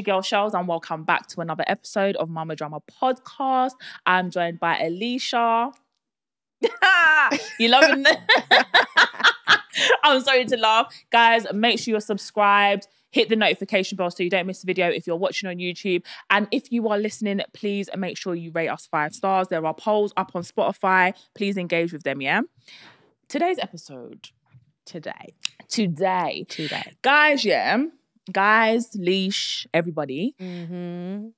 Your girl Shells, and welcome back to another episode of Mama Drama Podcast. I'm joined by Alisha. you loving it? I'm sorry to laugh. Guys, make sure you're subscribed. Hit the notification bell so you don't miss a video if you're watching on YouTube. And if you are listening, please make sure you rate us five stars. There are polls up on Spotify. Please engage with them, yeah? Today's episode. today. Today. Today. Guys, yeah. Guys, leash, everybody. Mm-hmm.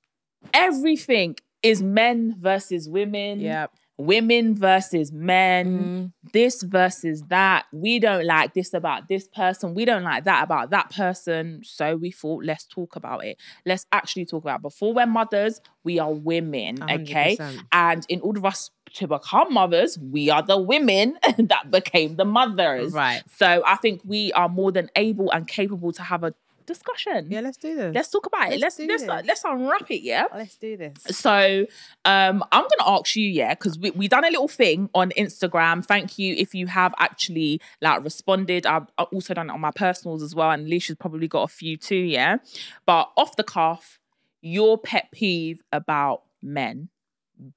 Everything is men versus women. Yep. Women versus men. Mm. this versus that. We don't like this about this person. We don't like that about that person. So we thought, let's talk about it. Let's actually talk about it. Before we're mothers, we are women, okay? 100%. And in order for us to become mothers, we are the women that became the mothers. Right. So I think we are more than able and capable to have a discussion. Yeah, let's do this. Let's talk about it. Let's Let's do let's this. let's unwrap it, yeah. let's do this. So um, I'm gonna ask you, yeah, because we we done a little thing on Instagram. Thank you if you have actually like responded. I've also done it on my personals as well, and Alisha's probably got a few too, yeah. But off the cuff, your pet peeve about men.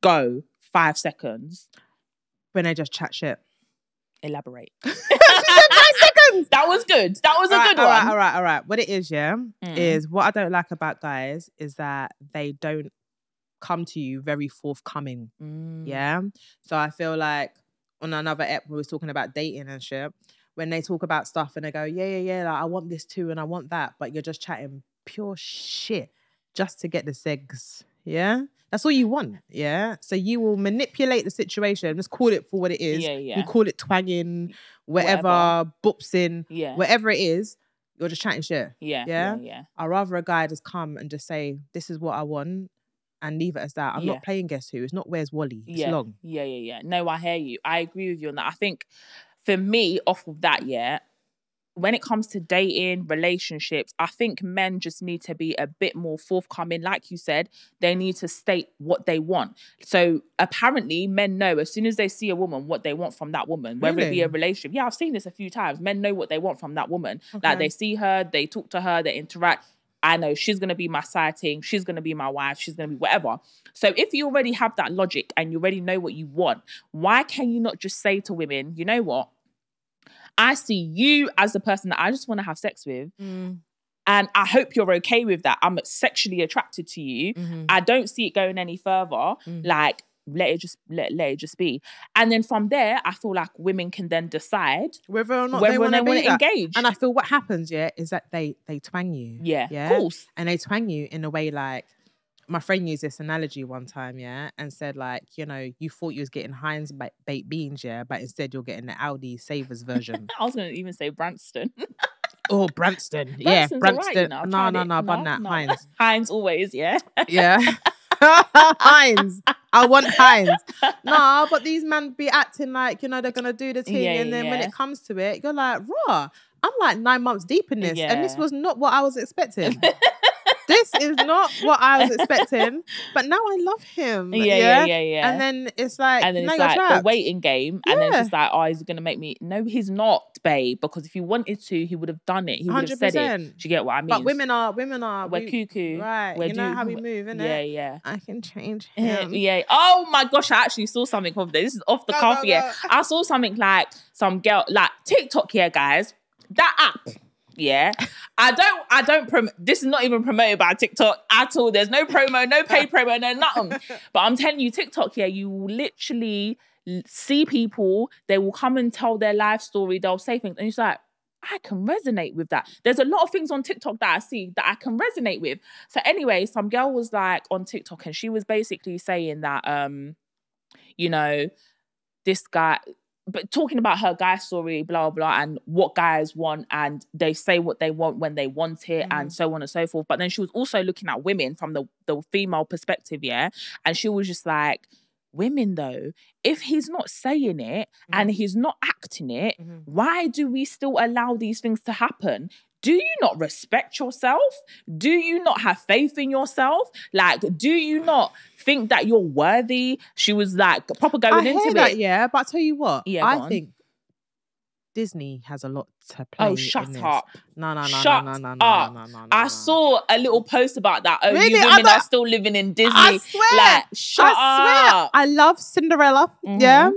Go five seconds. When they just chat shit. Elaborate. That was good. That was a Alright, good one. alright, all right, all right. What it is, yeah, Mm. is what I don't like about guys is that they don't come to you very forthcoming. Mm. Yeah. So I feel like on another ep we was talking about dating and shit. When they talk about stuff and they go, yeah, yeah, yeah, like I want this too and I want that, but you're just chatting pure shit just to get the segs. Yeah. That's all you want. Yeah. So you will manipulate the situation. Let's call it for what it is. Yeah, yeah. You call it twanging, Whatever. whatever, boopsing, Yeah. whatever it is. You're just chatting shit. Yeah. Yeah. Yeah? Yeah. I'd rather a guy just come and just say, This is what I want and leave it as that. I'm Yeah. not playing guess who. It's not where's Wally. It's yeah. long. Yeah, yeah, yeah. No, I hear you. I agree with you on that. I think for me, off of that, yeah, when it comes to dating, relationships, I think men just need to be a bit more forthcoming. Like you said, they need to state what they want. So apparently, men know as soon as they see a woman what they want from that woman, whether it be a relationship. Yeah, I've seen this a few times. Men know what they want from that woman. Like they see her, they talk to her, they interact. I know she's gonna be my sighting, she's gonna be my wife, she's gonna be whatever. So if you already have that logic and you already know what you want, why can you not just say to women, you know what? I see you as the person that I just want to have sex with, Mm, and I hope you're okay with that. I'm sexually attracted to you. mhm. I don't see it going any further. Mm. Like, let it just let, let it just be. And then from there, I feel like women can then decide Whether or not whether they want to they want be to that. engage. And I feel what happens, yeah, is that they they twang you. yeah, Yeah. of course. And they twang you in a way like my friend used this analogy one time, yeah, and said like, you know, you thought you was getting Heinz ba- baked beans, yeah, but instead you're getting the Aldi Savers version. I was gonna even say Branston. oh, Branston, yeah, Branston's Branston. you know, I've no, no, no, bun that Heinz. Heinz always, yeah. Yeah. Heinz. I want Heinz. Nah, but these men be acting like, you know, they're gonna do the thing. Yeah, and then when it comes to it, you're like, raw. I'm like nine months deep in this. And this was not what I was expecting. This is not what I was expecting. But now I love him. Yeah, yeah, yeah, yeah. And then it's like, and then now it's you're like the waiting game, and then Yeah. it's like, oh, is he gonna make me? No, he's not, babe. Because if he wanted to, he would have done it. He would have said it. Do you get what I mean? But women are, women are. we're we- cuckoo, Right. We're you know do- how we move, innit? Yeah, yeah. I can change him. yeah. Oh my gosh, I actually saw something of this. This is off the cuff, yeah. I saw something like some girl, like TikTok here, guys. That app, yeah. I don't, I don't prom. This is not even promoted by TikTok at all. There's no promo, no paid promo, no nothing. But I'm telling you, TikTok here, you will literally see people. They will come and tell their life story. They'll say things, and it's like. I can resonate with that. There's a lot of things on TikTok that I see that I can resonate with. So anyway, some girl was like on TikTok and she was basically saying that um, you know, this guy but talking about her guy story, blah blah, and what guys want, and they say what they want when they want it, and so on and so forth. But then she was also looking at women from the the female perspective, yeah, and she was just like, women though, if he's not saying it and he's not acting it, Mhm. why do we still allow these things to happen? Do you not respect yourself? Do you not have faith in yourself? Like, do you not think that you're worthy? She was like proper I going hear into that, it. yeah. But I tell you what, Yeah, I think Disney has a lot to play. Oh, shut up. No, no, no, Shut no, no, no, up. no, no, no, no. I saw a little post about that. Oh, Really? you I women are still living in Disney. I swear. Like, shut I swear, up. I love Cinderella. Mhm. Yeah.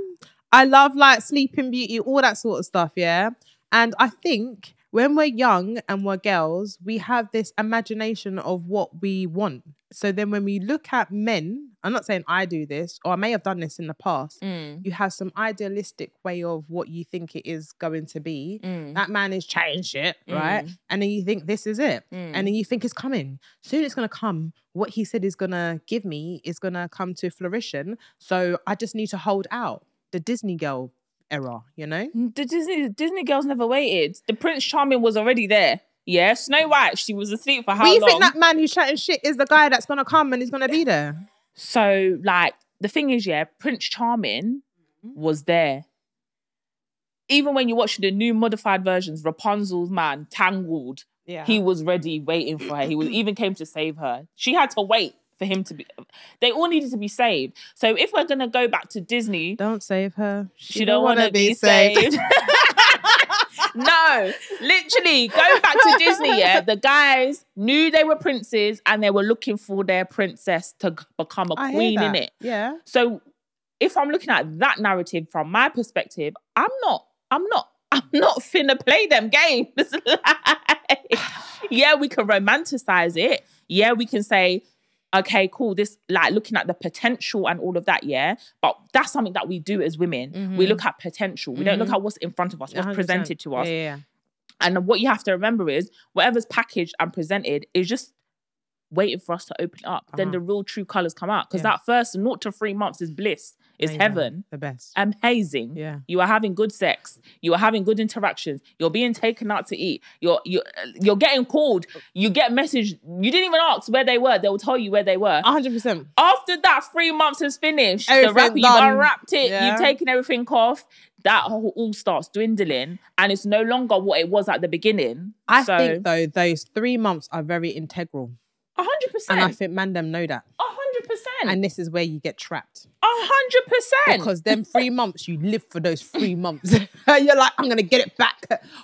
I love like Sleeping Beauty, all that sort of stuff. Yeah. And I think when we're young and we're girls, we have this imagination of what we want. So then when we look at men, I'm not saying I do this, or I may have done this in the past, Mm, you have some idealistic way of what you think it is going to be. mm, That man is chatting shit, right? Mm. And then you think this is it. mm. And then you think it's coming. Soon it's gonna come. What he said is gonna give me is gonna come to fruition. So I just need to hold out. The Disney girl era, you know? The Disney Disney girls never waited. The Prince Charming was already there. Yeah, Snow White. She was asleep for how But you think that man who's chatting shit is the guy that's gonna come and he's gonna be there? So, like, the thing is, yeah, Prince Charming Mm-hmm. was there. Even when you watch the new modified versions, Rapunzel's man, Tangled, Yeah. he was ready waiting for her. He was even came to save her. She had to wait for him to be. They all needed to be saved. So if we're gonna go back to Disney, don't save her. she, don't want to be saved. no, literally, going back to Disney, yeah, the guys knew they were princes and they were looking for their princess to become a I queen in it. Yeah. So if I'm looking at that narrative from my perspective, I'm not, I'm not, I'm not finna play them games. Like, yeah, we can romanticize it. Yeah, we can say, okay, cool, this like looking at the potential and all of that, yeah. But that's something that we do as women. We Mhm. look at potential. We don't look Mhm. at what's in front of us, what's 100%. presented to us. Yeah, yeah. And what you have to remember is whatever's packaged and presented is just waiting for us to open up. Then Uh-huh. the real true colors come out. Because Yeah. that first naught to three months is bliss, is heaven, The best. amazing. Yeah. You are having good sex. You are having good interactions. You're being taken out to eat. You're you're you're getting called. You get message. You didn't even ask where they were. They will tell you where they were. hundred percent. After that three months has finished, the Everything you've unwrapped it, Yeah. you've taken everything off. That all starts dwindling, and it's no longer what it was at the beginning. I so, think though those three months are very integral. a hundred And I think Mandem know that. And this is where you get trapped. a hundred percent. Because them three months, you live for those three months. You're like, I'm gonna get it back.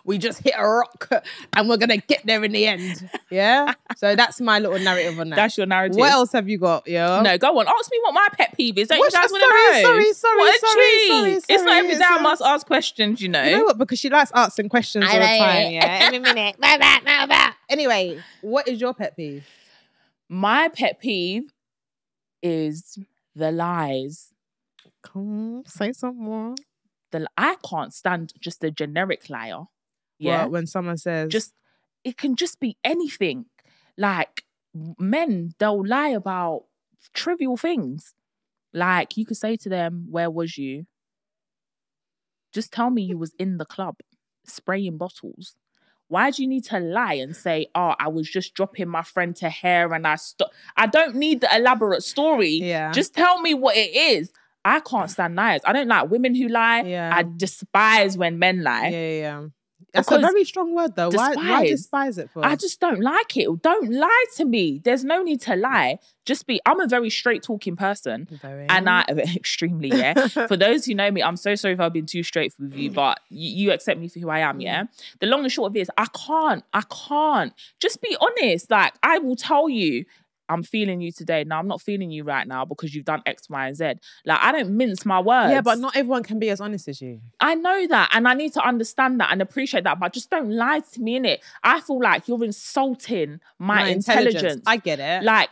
We just hit a rock and we're gonna get there in the end. Yeah. So that's my little narrative on that. That's your narrative. what else have you got? Yeah. No, go on. Ask me what my pet peeve is. Don't What's- you guys want to sorry, know? sorry, sorry, What a sorry, treat. sorry, It's not sorry, every day I sorry. must ask questions, you know. You know what? Because she likes asking questions all the know time. it. Yeah. Every minute. Anyway, what is your pet peeve? My pet peeve is the lies. Come say some more. The I can't stand just a generic liar. Yeah. Yeah. when someone says just it can just be anything. Like men, they'll lie about trivial things. Like you could say to them, "Where was you?" Just tell me you was in the club spraying bottles. Why do you need to lie and say, "Oh, I was just dropping my friend to hair and I stopped"? I don't need the elaborate story. Yeah. Just tell me what it is. I can't stand liars. I don't like women who lie. Yeah. I despise when men lie. Yeah, yeah, yeah. That's a very strong word though. Why why despise. despise it for? I just don't like it. Don't lie to me. There's no need to lie. Just be. I'm a very straight talking person, Very. and I extremely yeah. for those who know me, I'm so sorry if I've been too straight with you, but you, you accept me for who I am. Yeah. The long and short of it is, I can't. I can't. Just be honest. Like I will tell you. I'm feeling you today. No, I'm not feeling you right now because you've done X, Y, and Z. Like I don't mince my words. yeah, but not everyone can be as honest as you. I know that, and I need to understand that and appreciate that. But just don't lie to me in it. I feel like you're insulting my, intelligence. I get it. like,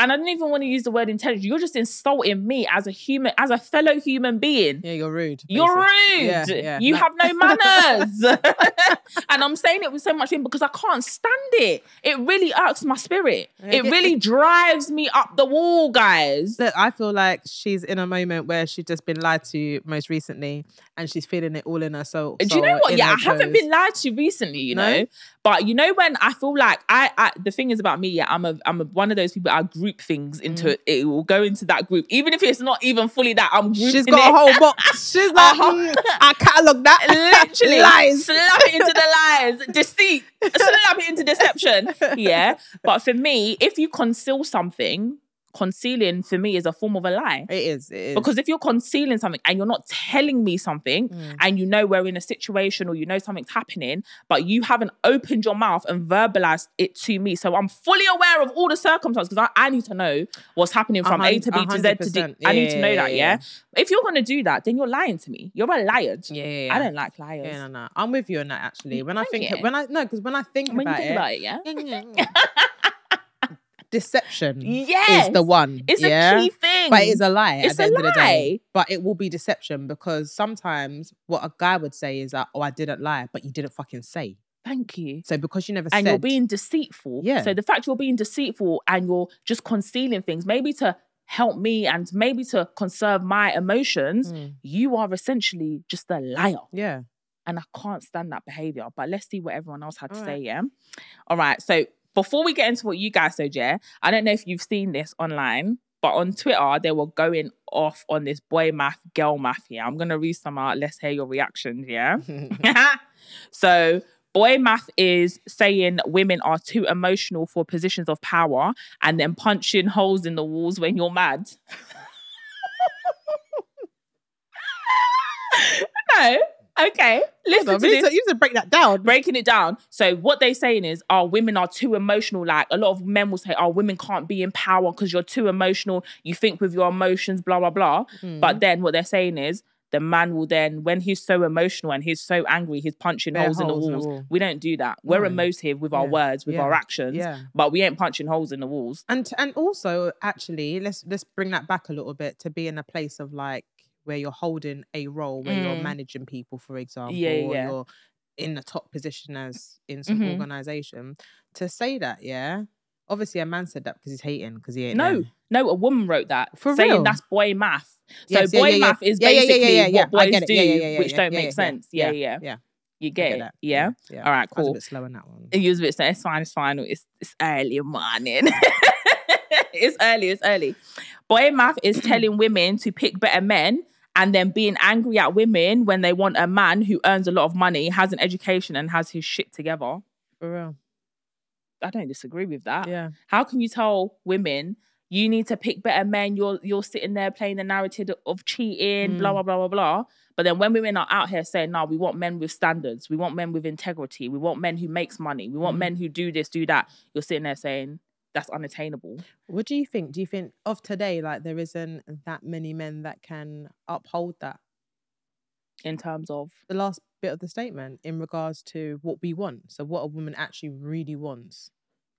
and I don't even want to use the word intelligence. You're just insulting me as a human, as a fellow human being. yeah, you're rude. You're rude. Yeah, yeah. You No. have no manners. and I'm saying it with so much feeling because I can't stand it. It really irks my spirit. It really drives me up the wall, guys. Look, I feel like she's in a moment where she's just been lied to most recently, and she's feeling it all in her soul. Do you know what? Yeah, I haven't been lied to recently, you No? know. But you know when I feel like I, I the thing is about me, yeah, I'm a I'm a, one of those people I group things into Mm. it. It will go into that group, even if it's not even fully that. I'm She's got it. a whole box. She's like, Uh-huh. mm, I catalog that. Literally, lies. slap it into the lies, deceit, slap it into deception. Yeah, but for me, if you conceal something, concealing for me is a form of a lie. It is. It is. Because if you're concealing something and you're not telling me something Mm. and you know we're in a situation or you know something's happening, but you haven't opened your mouth and verbalized it to me. So I'm fully aware of all the circumstances because I, I need to know what's happening from A to B to Z to D. 100%. I need to know yeah, that, yeah, yeah? If you're going to do that, then you're lying to me. You're a liar. yeah, yeah, yeah. I don't like liars. Yeah, no, no. I'm with you on that actually. When I think, you. when I no, because when I think when you about think it, about it, yeah? deception Yes. is the one. It's yeah? a key thing. But it is a lie It's at the a end of the day. lie. But it will be deception because sometimes what a guy would say is that, oh, I didn't lie, but you didn't fucking say. Thank you. So because you never and said, you're being deceitful. Yeah. So the fact you're being deceitful and you're just concealing things, maybe to help me and maybe to conserve my emotions, Mm, you are essentially just a liar. yeah, And I can't stand that behavior. But let's see what everyone else had to All say, yeah? All right. So before we get into what you guys said, yeah, I don't know if you've seen this online, but on Twitter, they were going off on this boy math, girl math, yeah? I'm going to read some out. Let's hear your reactions, yeah? so boy math is saying women are too emotional for positions of power and then punching holes in the walls when you're mad. no. Okay. Listen on, to you this need to- you need to break that down. breaking it down. So what they're saying is, our women are too emotional. Like a lot of men will say, "Oh, women can't be in power because you're too emotional. You think with your emotions, blah blah blah." Mm. But then what they're saying is, the man will then, when he's so emotional and he's so angry, he's punching holes in the holes in the walls. wall. We don't do that. We're No. emotive with our words, with Yeah. our actions, yeah. but we ain't punching holes in the walls. and and also actually let's let's bring that back a little bit to be in a place of like where you're holding a role where you're Mm. managing people for example Yeah, or yeah. you're in the top position as in some Mhm. organization to say that yeah obviously a man said that because he's hating because he ain't No, there. no, a woman wrote that For saying real? that's boy math. So Yes, boy yeah, yeah. math is Yeah, yeah, yeah, basically yeah, yeah. what boys do, Yeah, yeah, yeah, which yeah, don't yeah, make yeah, sense. Yeah, yeah, yeah You I get, it. that. Yeah. yeah All right, I was a cool. bit slow on that one It was a bit. It's fine. It's fine. It's it's early morning. it's early. It's early. Boy math is telling women to pick better men and then being angry at women when they want a man who earns a lot of money, has an education, and has his shit together. for real I don't disagree with that. yeah How can you tell women you need to pick better men? You're you're sitting there playing the narrative of cheating, blah Mm. blah blah blah blah. But then when women are out here saying, "No, we want men with standards. We want men with integrity. We want men who makes money. We want Mm. men who do this, do that," you're sitting there saying that's unattainable. what do you think do you think of today like there isn't that many men that can uphold that In terms of the last bit of the statement in regards to what we want. So what a woman actually really wants.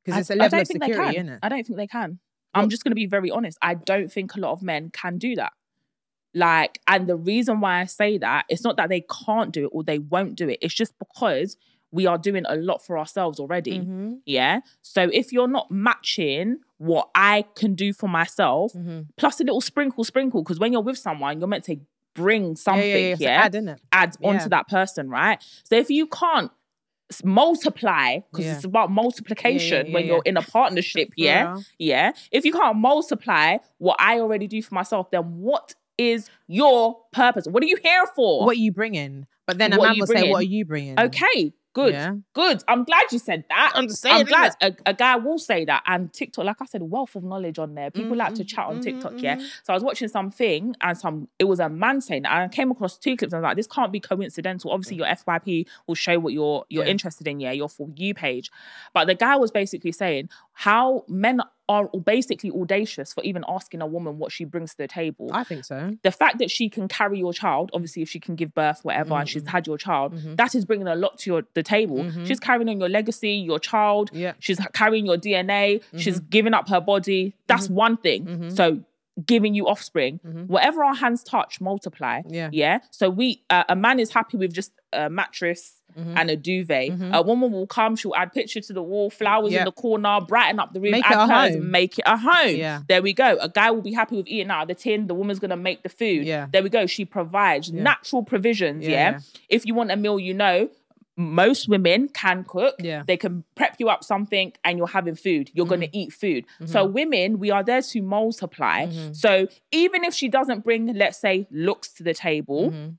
Because it's a level of security, isn't it? I don't think they can. I'm just going to be very honest. I don't think a lot of men can do that. Like, and the reason why I say that, it's not that they can't do it or they won't do it. It's just because we are doing a lot for ourselves already. Mm-hmm. Yeah. So if you're not matching what I can do for myself, Mm-hmm. plus a little sprinkle, sprinkle, because when you're with someone, you're meant to bring something, yeah, yeah, yeah. Yeah, add, add onto that person, right? So if you can't multiply, because Yeah. it's about multiplication yeah, when yeah. you're in a partnership, yeah, yeah. If you can't multiply what I already do for myself, then what is your purpose? What are you here for? What are you bringing? But then a What man will say, what are you bringing? okay, good, Yeah. good. I'm glad you said that. I'm just I'm glad a, a guy will say that. And TikTok, like I said, wealth of knowledge on there. People like to Mhm, chat on TikTok, yeah. mhm. So I was watching something and some it was a man saying that. I came across two clips and I was like, this can't be coincidental. Obviously, your FYP will show what you're you're Yeah. interested in, yeah, your for you page. But the guy was basically saying how men are basically audacious for even asking a woman what she brings to the table. I think so. the fact that she can carry your child, obviously, if she can give birth, whatever, and she's Mhm. had your child, Mhm. that is bringing a lot to your the table. Mhm. She's carrying on your legacy, your child. Yeah. She's carrying your DNA. She's Mm-hmm. giving up her body. That's one thing. So giving you offspring, Mhm. whatever our hands touch, multiply. Yeah. Yeah. So we, uh, a man is happy with just a mattress Mhm. and a duvet. Mhm. A woman will come, she'll add picture to the wall, flowers Yeah. in the corner, brighten up the room, Make it a home. make it a home. Yeah. There we go. A guy will be happy with eating out of the tin. The woman's gonna make the food. Yeah. There we go. She provides Yeah. natural provisions. Yeah, yeah. If you want a meal, you know, most women can cook. Yeah. They can prep you up something and you're having food. You're gonna Mm-hmm. eat food. So women, we are there to multiply. So even if she doesn't bring, let's say, looks to the table, Mhm.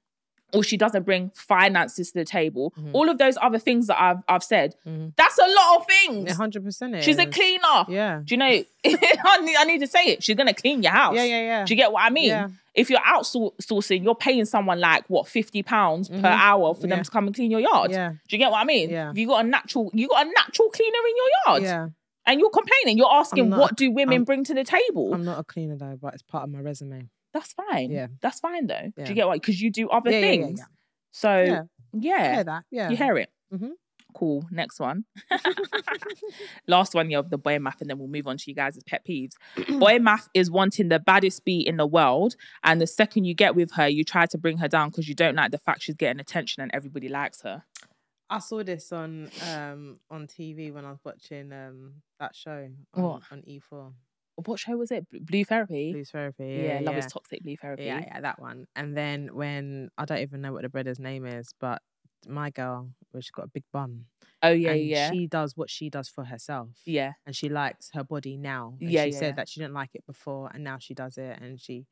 Or she doesn't bring finances to the table. Mhm. All of those other things that I've I've said, Mhm. that's a lot of things. Hundred percent. She's a cleaner. Yeah. Do you know? I, need, I need to say it. She's gonna clean your house. Yeah, yeah, yeah. Do you get what I mean? Yeah. If you're outsourcing, you're paying someone like what fifty pounds per Mhm. hour for Yeah. them to come and clean your yard. Yeah. Do you get what I mean? Yeah. You got a natural, you got a natural cleaner in your yard, Yeah. and you're complaining. You're asking, not- what do women I'm- bring to the table? I'm not a cleaner though, but it's part of my resume. That's fine. Yeah. that's fine though. Do you get what? Because you do other Yeah, yeah, yeah, things. yeah. So Yeah. yeah, hear that. Yeah. you hear it. Mhm. Cool. Next one. Last one, yeah, of the boy math, and then we'll move on to you guys' pet peeves. boy math is wanting the baddest bee in the world, and the second you get with her, you try to bring her down because you don't like the fact she's getting attention and everybody likes her. I saw this on um on TV when I was watching um that show on, on E4 What show was it? Blue Therapy. Blues Therapy. yeah, Yeah, Love yeah. is Toxic. Blue Therapy. Yeah, yeah, that one. And then when I don't even know what the brother's name is, but my girl, where she's got a big bum. Oh yeah, and yeah, She does what she does for herself. yeah. And she likes her body now. And Yeah, she yeah, said that she didn't like it before and now she does it and she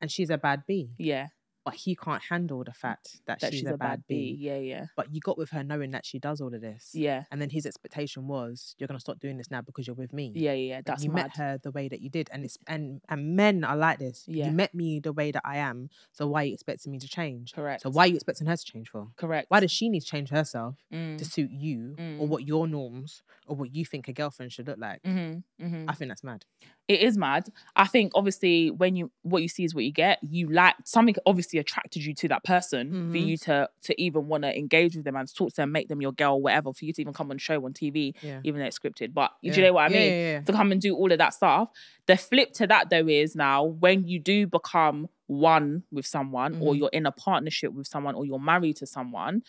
and she's a bad bee. Yeah, But he can't handle the fact that, that she's, a, bad bee. Yeah, yeah, But you got with her knowing that she does all of this. yeah, And then his expectation was, you're gonna stop doing this now because you're with me. yeah, yeah. But That's you mad. met her the way that you did, and it's and and men are like this. Yeah. You met me the way that I am, so why are you expecting me to change? Correct. So why are you expecting her to change for? Correct. Why does she need to change herself Mm. to suit you or Mm. what your norms or what you think a girlfriend should look like? Mm-hmm, mm-hmm. I think that's mad. It is mad. I think obviously when you what you see is what you get. You like something obviously attracted you to that person for Mhm. you to to even want to engage with them and talk to them, make them your girl, whatever. For you to even come on show on TV, Yeah. even though it's scripted. But yeah. do you know what I mean? Yeah. To come and do all of that stuff. The flip to that though is now when you do become one with someone, or Mhm. you're in a partnership with someone, or you're married to someone,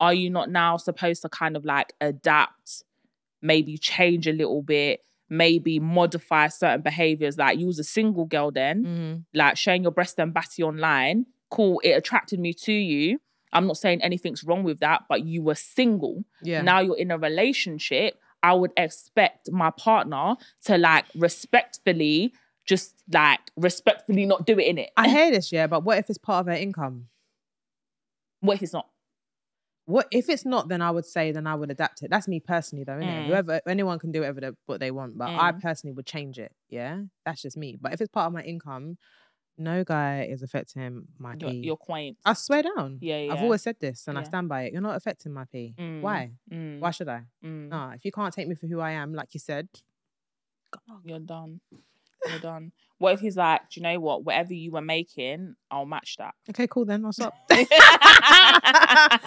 are you not now supposed to kind of like adapt, maybe change a little bit? Maybe modify certain behaviors. Like you was a single girl then, Mhm. like showing your breast and batty online. Cool, it attracted me to you. I'm not saying anything's wrong with that, but you were single. Yeah. Now you're in a relationship. I would expect my partner to like respectfully, just like respectfully not do it in it. I hear this, yeah, but what if it's part of her income? What if it's not? What if it's not? Then I would say, then I would adapt it. That's me personally, though? Mm. Whoever, anyone can do whatever they, what they want, but I Mm. personally would change it. Yeah, that's just me. But if it's part of my income, no guy is affecting my You're, pee. you're quaint. I swear down. Yeah, yeah. I've always said this, and I stand by it. You're not affecting my pee. Mm, Why? mm, Why should I? mm. Nah, if you can't take me for who I am, like you said, You're done. You're done. What if he's like, do you know what? Whatever you were making, I'll match that. okay, cool, then I'll stop. I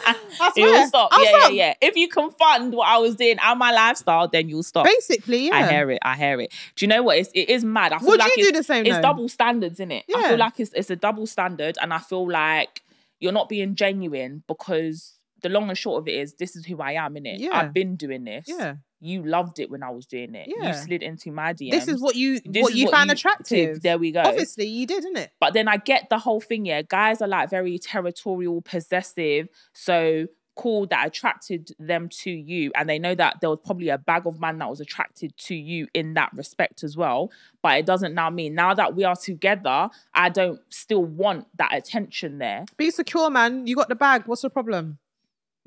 swear, will stop. I'll yeah, stop. yeah, yeah. If you can fund what I was doing and my lifestyle, then you'll stop. Basically, yeah. I hear it. I hear it. Do you know what? It's, it is mad. I feel Would like you it's, do the same? it's though? double standards, in it? Yeah. I feel like it's, it's a double standard, and I feel like you're not being genuine because the long and short of it is this is who I am, in it. Yeah. I've been doing this. Yeah. You loved it when I was doing it. Yeah. You slid into my DMs. This is what you This what you found attractive. There we go. Obviously, you did, didn't it? But then I get the whole thing, yeah. Guys are like very territorial, possessive. So cool that attracted them to you. And they know that there was probably a bag of man that was attracted to you in that respect as well. But it doesn't now mean now that we are together, I don't still want that attention there. Be secure, man. You got the bag. What's the problem?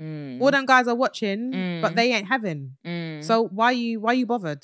Mm, All them guys are watching, Mm. but they ain't having. mm, So why you why you bothered?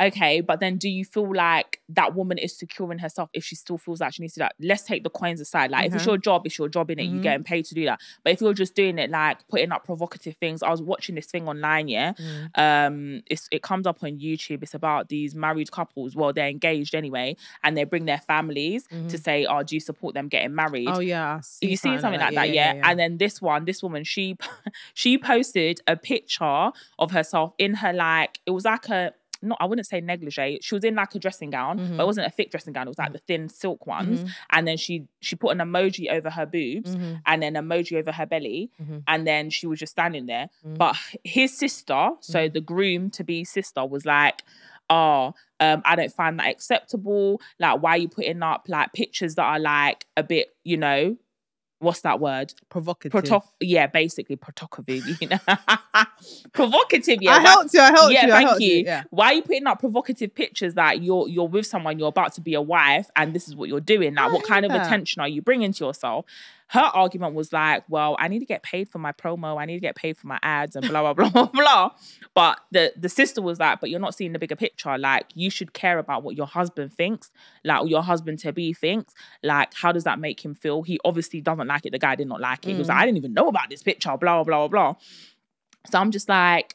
Okay, but then do you feel like that woman is secure in herself if she still feels like she needs to do that? Let's take the coins aside. Like if it's Mhm. your job, it's your job in it. You're Mhm. getting paid to do that. But if you're just doing it like putting up provocative things, I was watching this thing online, yeah. Mm. Um, it's it comes up on YouTube. It's about these married couples. Well, they're engaged anyway, and they bring their families to Mhm. say, "Oh, do you support them getting married?" Oh yeah, see you seen something like that, yeah, And then this one, this woman, she she posted a picture of herself in her like it was like a not I wouldn't say negligee. She was in like a dressing gown, but Mhm. it wasn't a thick dressing gown. It was like the thin silk ones. And then she she put an emoji over her boobs Mhm. and then emoji over her belly, Mhm. and then she was just standing there. Mhm. But his sister, so the groom to be sister, was like. Oh, um, I don't find that acceptable. Like, why are you putting up like pictures that are like a bit, you know, what's that word? provocative. Proto- yeah, basically provocative. You know, provocative. Yeah, I helped you. I helped yeah, you. Thank helped you. Yeah. Why are you putting up provocative pictures that you're you're with someone, you're about to be a wife, and this is what you're doing? Like, what kind of attention are you bringing to yourself? Her argument was like, well, I need to get paid for my promo, I need to get paid for my ads and blah blah blah blah blah. But the the sister was like, but you're not seeing the bigger picture. Like you should care about what your husband thinks, like what your husband to be thinks. Like, how does that make him feel? He obviously doesn't like it. The guy did not like it. He was like, I mm. didn't even know about this picture, blah blah blah. So I'm just like,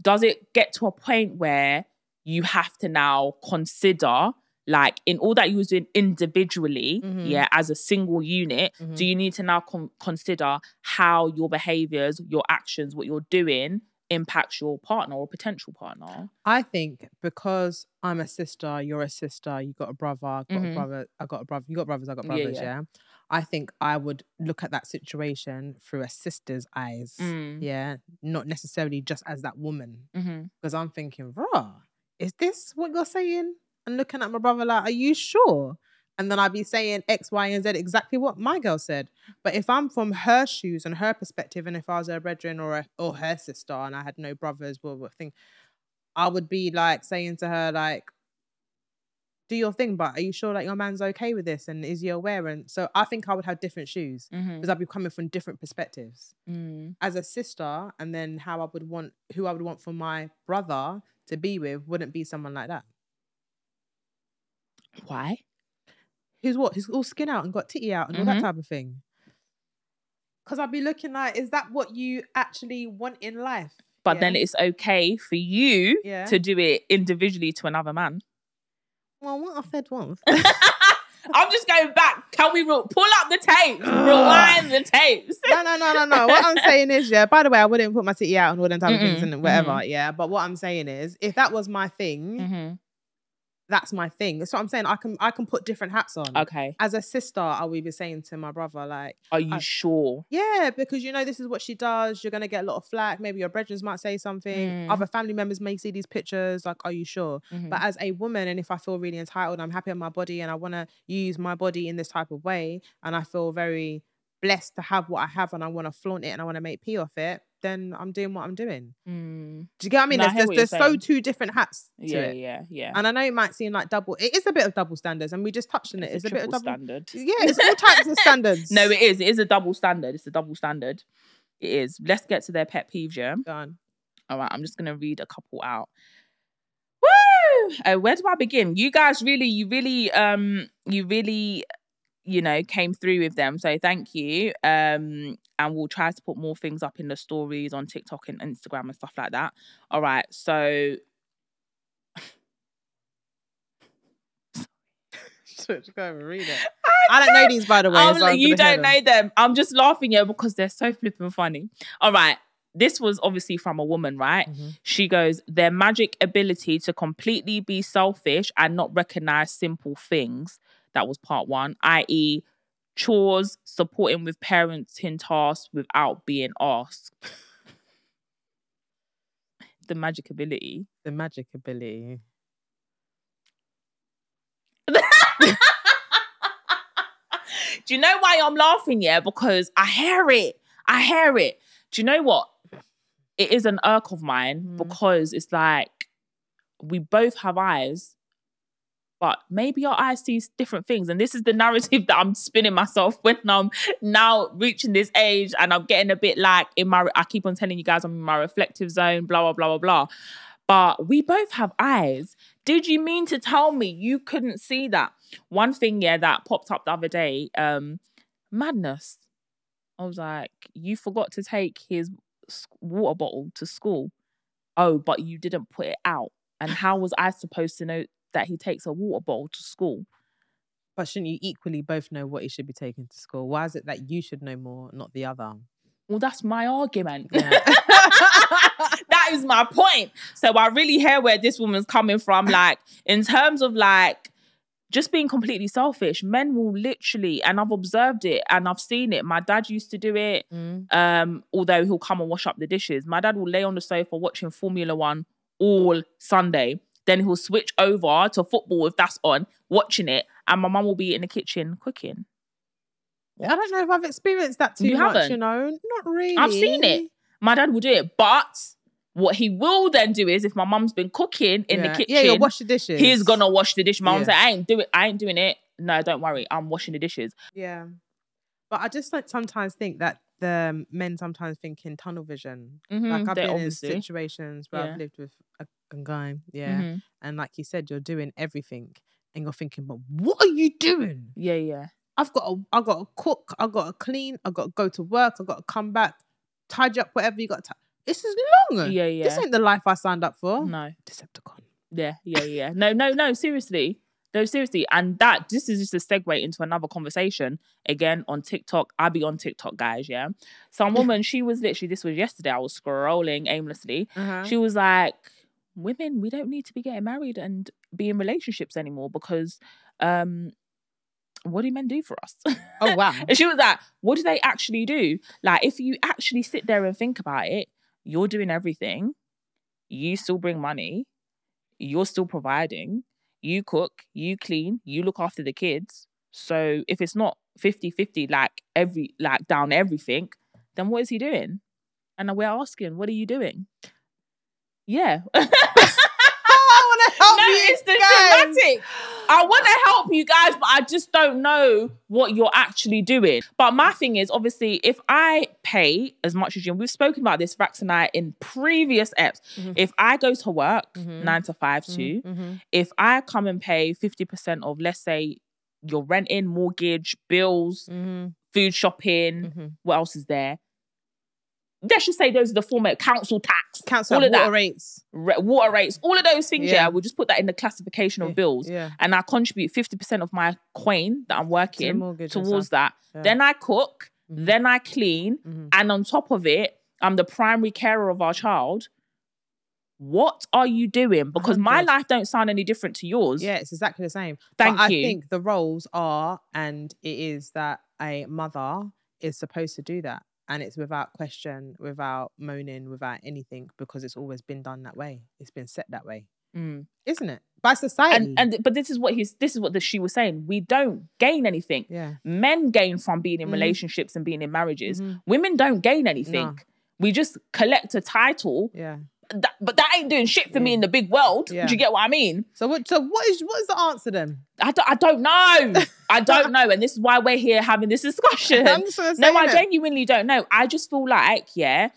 does it get to a point where you have to now consider like in all that you was doing individually Mhm. yeah as a single unit Mhm. do you need to now con- consider how your behaviors your actions what you're doing impacts your partner or potential partner I think because I'm a sister, you're a sister, you got a brother, I got Mhm. a brother, I got a brother, you got brothers, I got brothers, yeah. yeah. I think I would look at that situation through a sister's eyes. Mm. Yeah. Not necessarily just as that woman. mm-hmm. Because I'm thinking, raw, is this what you're saying? And looking at my brother like, are you sure? And then I'd be saying X, Y, and Z exactly what my girl said. But if I'm from her shoes and her perspective, and if I was her brethren or a, or her sister and I had no brothers, well, what thing, I would be like saying to her like, "Do your thing, but are you sure that your man's okay with this? And is he aware?" And so I think I would have different shoes Mm-hmm. because I'd be coming from different perspectives Mm. as a sister, and then how I would want who I would want for my brother to be with wouldn't be someone like that. Why Who's what? Who's all skin out and got titty out and all that Mhm. type of thing. Because I'd be looking like, is that what you actually want in life? but Yeah. then it's okay for you Yeah. to do it individually to another man well, what I said once. i'm just going back can we re- pull up the tapes rewind the tapes no, no, no, no, no. What I'm saying is, yeah. By the way, I wouldn't put my titty out and all them type of things Mm-mm, and whatever. Yeah, but what I'm saying is, if that was my thing, mm-hmm. That's my thing. That's what I'm saying. I can I can put different hats on. okay As a sister, I will be saying to my brother like. are you I- sure Yeah, because you know this is what she does. You're gonna get a lot of flack. Maybe your brethren might say something. Mm. Other family members may see these pictures. Like, are you sure? Mhm. But as a woman, and if I feel really entitled, I'm happy in my body, and I want to use my body in this type of way, and I feel very blessed to have what I have, and I want to flaunt it, and I want to make pee off it, then I'm doing what I'm doing. Mm. Do you get what I mean? No, there's hear there's, there's so two different hats yeah it. yeah yeah And I know it might seem like double. It is a bit of double standards, and we just touched on it. It's, a, bit of double. standard Yeah, it's all types of standards. no it is it is a double standard it's a double standard it is let's get to their pet peeves yeah Done. all right i'm just gonna read a couple out Woo! Uh, where do I begin? You guys really, you really, um, you really, you know, came through with them. So thank you. Um, and we'll try to put more things up in the stories on TikTok and Instagram and stuff like that. All right. So go and read it. I don't know these, by the way. So you don't know them. I'm just laughing yeah because they're so flipping funny. All right. This was obviously from a woman, right? Mhm. She goes, their magic ability to completely be selfish and not recognize simple things. That was part one, i.e., chores, supporting with parenting tasks without being asked. the magic ability. The magic ability. Do you know why I'm laughing? Yeah, because I hear it. I hear it. Do you know what? It is an irk of mine Mm. because it's like we both have eyes, but maybe our eyes see different things. And this is the narrative that I'm spinning myself when I'm now reaching this age and I'm getting a bit like in my. I keep on telling you guys I'm in my reflective zone. Blah blah blah blah blah. But we both have eyes. Did you mean to tell me you couldn't see that? One thing, yeah, that popped up the other day, um, madness. I was like, you forgot to take his water bottle to school. Oh, but you didn't put it out. And how was I supposed to know that he takes a water bottle to school? But shouldn't you equally both know what he should be taking to school? Why is it that you should know more, not the other? Well, that's my argument. Yeah. that is my point. So I really hear where this woman's coming from. Like, in terms of like just being completely selfish, men will literally, and I've observed it and I've seen it. My dad used to do it. Mm. Um, although he'll come and wash up the dishes. My dad will lay on the sofa watching Formula One all Sunday. Then he'll switch over to football if that's on, watching it, and my mum will be in the kitchen cooking. I don't know if I've experienced that too You much, haven't? you know? Not really. I've seen it. My dad will do it, but what he will then do is, if my mum's been cooking in yeah. the kitchen, Yeah, you'll wash the dishes. he's gonna wash the dish. My mum Yeah. say, "I ain't do it. I ain't doing it. No, don't worry. I'm washing the dishes." Yeah. But I just like sometimes think that the men sometimes think in tunnel vision. Mhm, Like I've they been in obviously- situations where Yeah. I've lived with a, a guy, yeah, Mhm. and like you said, you're doing everything, and you're thinking, but what are you doing? Yeah, yeah. I've got to, I got to cook, I got to clean, I got to go to work, I got to come back, tidy up whatever you got. to This is long. Yeah, yeah. This ain't the life I signed up for. No. Decepticon. Yeah, yeah, yeah. No, no, no, seriously. No, seriously. And that this is just a segue into another conversation. Again, on TikTok. I be on TikTok, guys, yeah. Some woman, she was literally, this was yesterday. I was scrolling aimlessly. Uh-huh. She was like, Women, we don't need to be getting married and be in relationships anymore because um what do men do for us? Oh wow. And she was like, what do they actually do? Like, if you actually sit there and think about it, you're doing everything. You still bring money. You're still providing. You cook, you clean, you look after the kids. So if it's not 50 50, like every, like down everything, then what is he doing? And we're asking, what are you doing? Yeah. I want to help no, you it's the guys. dramatic. I want to help you guys, but I just don't know what you're actually doing. But my thing is, obviously, if I pay as much as you, and we've spoken about this, Rax and I, in previous eps. Mhm. If I go to work Mhm. nine to five too, Mhm. if I come and pay 50% of, let's say, your renting, mortgage, bills, Mhm. food shopping, Mhm. what else is there? Let's just say those are the format council tax, Council all of that. water rates. re- water rates, all of those things. Yeah. Yeah. we'll just put that in the classification of bills Yeah. and I contribute 50% of my coin that I'm working towards that. Yeah. Then I cook, Mhm. then I clean, Mhm. and on top of it, I'm the primary carer of our child. What are you doing? Because my life don't sound any different to yours. Yeah, it's exactly the same. Thank but I think the roles are, and it is that a mother is supposed to do that. And it's without question, without moaning, without anything, because it's always been done that way. It's been set that way, Mm. isn't it? By society. And and but this is what he's this is what the, she was saying. We don't gain anything. yeah. Men gain from being in Mhm. relationships and being in marriages. Mhm. Women don't gain anything. No. We just collect a title Yeah. That, but that ain't doing shit for me in the big world. Yeah. Do you get what I mean? So what? So what is what is the answer then? I don't, I don't know. I don't know. And this is why we're here having this discussion. No, I it. genuinely don't know. I just feel like, yeah,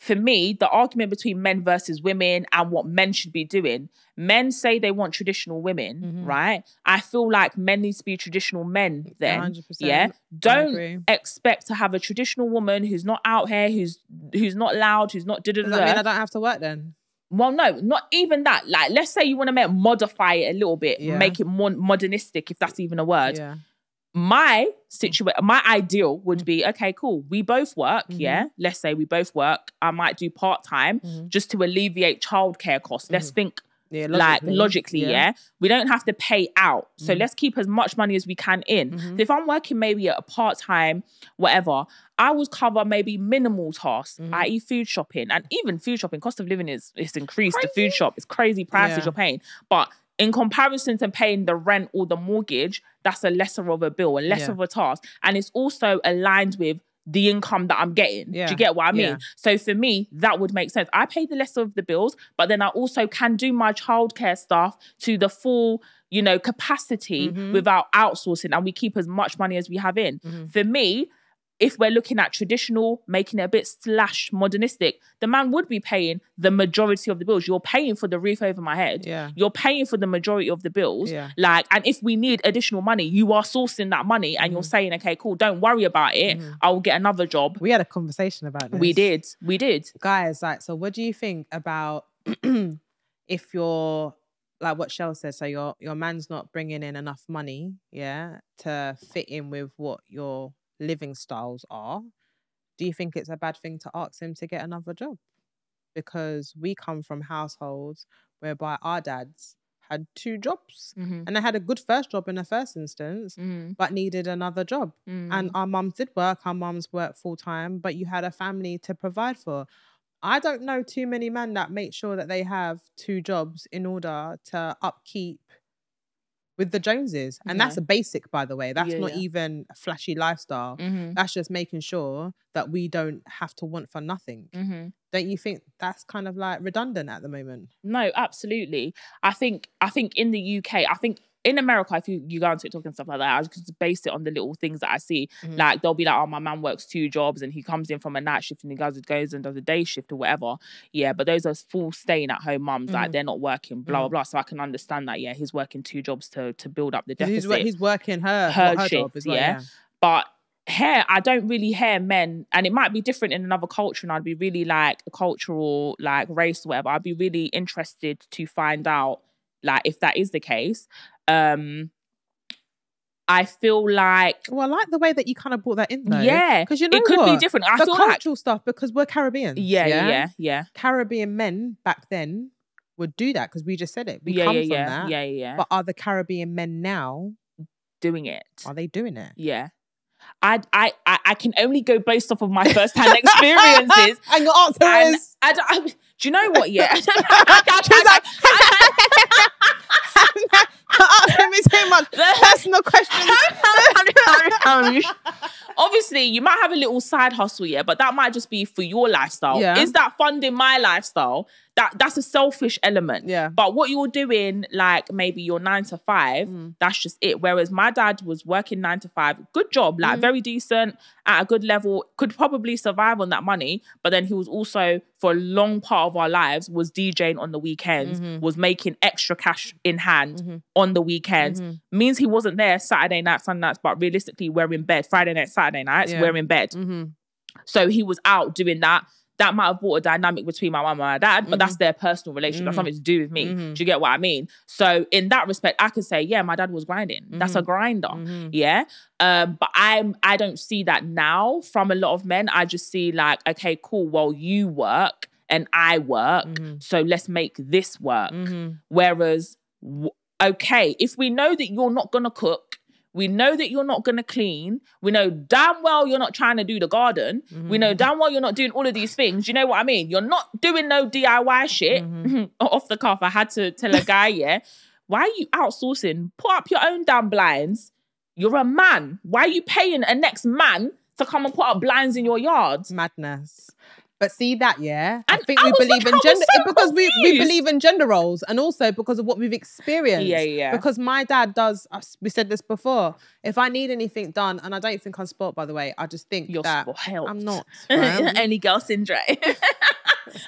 for me, the argument between men versus women and what men should be doing, men say they want traditional women, Mhm. right? I feel like men need to be traditional men then. 100%. Yeah. Don't expect to have a traditional woman who's not out here, who's who's not loud, who's not da da Does da. that mean. I don't have to work then? Well, no, not even that. Like, let's say you want to make modify it a little bit, Yeah. make it more modernistic, if that's even a word. Yeah. My situation, my ideal would be okay, cool. We both work, Mhm. yeah. Let's say we both work. I might do part time Mhm. just to alleviate childcare costs. Let's think Yeah. like logically, yeah. We don't have to pay out, so Mhm. let's keep as much money as we can in. Mhm. So if I'm working maybe at a part time, whatever, I would cover maybe minimal tasks, Mhm. i.e., food shopping, and even food shopping. Cost of living is it's increased. The food shop is crazy prices Yeah. you're paying, but in comparison to paying the rent or the mortgage, that's a lesser of a bill, a lesser Yeah. of a task, and it's also aligned with the income that I'm getting. Do you get what I mean? Yeah. So for me, that would make sense. I pay the lesser of the bills, but then I also can do my childcare stuff to the full, you know, capacity Mhm. without outsourcing, and we keep as much money as we have in. Mhm. For me, if we're looking at traditional, making it a bit slash modernistic, the man would be paying the majority of the bills. You're paying for the roof over my head. Yeah. You're paying for the majority of the bills. Yeah. Like, and if we need additional money, you are sourcing that money and you're Mhm. saying, okay, cool, don't worry about it. Mhm. I will get another job. We had a conversation about this. We did. We did. guys like so what do you think about if you're like what Shell said so your your man's not bringing in enough money yeah to fit in with what your living styles are do you think it's a bad thing to ask him to get another job because we come from households whereby our dads had two jobs Mm-hmm. and they had a good first job in the first instance Mm-hmm. but needed another job and our mums did work our mums worked full time but you had a family to provide for i don't know too many men that make sure that they have two jobs in order to upkeep with the joneses and that's a basic by the way that's Yeah, not yeah. even a flashy lifestyle Mm-hmm. that's just making sure that we don't have to want for nothing Mm-hmm. don't you think that's kind of like redundant at the moment No, absolutely. I think I think in the UK, I think in America, if you, you go on TikTok and stuff like that, I just base it on the little things that I see. Mhm. Like they'll be like, oh, my man works two jobs and he comes in from a night shift and he goes, goes and does a day shift or whatever. Yeah, but those are full staying at home mums, like Mhm. they're not working, blah, blah, Mhm. blah. So I can understand that, yeah, he's working two jobs to to build up the deficit. He's, he's working her, Her her, job as well. yeah. Yeah. but hair i don't really hear men and it might be different in another culture and i'd be really like a cultural like race whatever i'd be really interested to find out like if that is the case um i feel like Well, I like the way that you kind of brought that in though. yeah Because you know it could what? be different i the feel like cultural stuff because we're Caribbean. yeah yeah yeah yeah Caribbean men back then would do that because we just said it. We yeah come yeah from yeah, that. yeah yeah But are the Caribbean men now? doing it Are they doing it? yeah I, I I I can only go based off of my first hand experiences. And your answer And is I, don't- I, do you know what? Yeah, She's like, asking me too much personal questions. Obviously, you might have a little side hustle, yeah, but that might just be for your lifestyle. Yeah. Is that funding my lifestyle? That that's a selfish element. Yeah. But what you're doing, like maybe you're nine to five, Mm. that's just it. Whereas my dad was working nine to five, good job, like Mhm. very decent at a good level, could probably survive on that money. But then he was also for a long part of our lives was DJing on the weekends, Mhm. was making extra cash in hand Mhm. on the weekends. Mhm. Means he wasn't there Saturday night, Sunday nights, but realistically, we're in bed. Friday night, Saturday nights, Yeah. we're in bed. Mhm. So he was out doing that. That might have brought a dynamic between my mum and my dad, but that's their personal relationship. That's Mhm. nothing to do with me. Mhm. Do you get what I mean? So in that respect, I could say, yeah, my dad was grinding. That's a grinder. Yeah. Um, but I'm I don't see that now from a lot of men. I just see like, okay, cool. Well, you work and I work. Mhm. So let's make this work. Mhm. Whereas, okay, if we know that you're not gonna cook, we know that you're not gonna clean, we know damn well you're not trying to do the garden, we know mm-hmm. damn well you're not doing all of these things. You know what I mean? You're not doing no DIY shit. Mm-hmm. Off the cuff, I had to tell a guy, yeah, why are you outsourcing? Put up your own damn blinds. You're a man. Why are you paying a next man to come and put up blinds in your yard? Madness. But see that, yeah. I And think I we believe like- in gender so because we, we believe in gender roles and also because of what we've experienced. Yeah, yeah. Because my dad does, we said this before. If I need anything done, and I don't think I'm spoilt, by the way, I just think You're that. I'm not. right? only girl syndrome.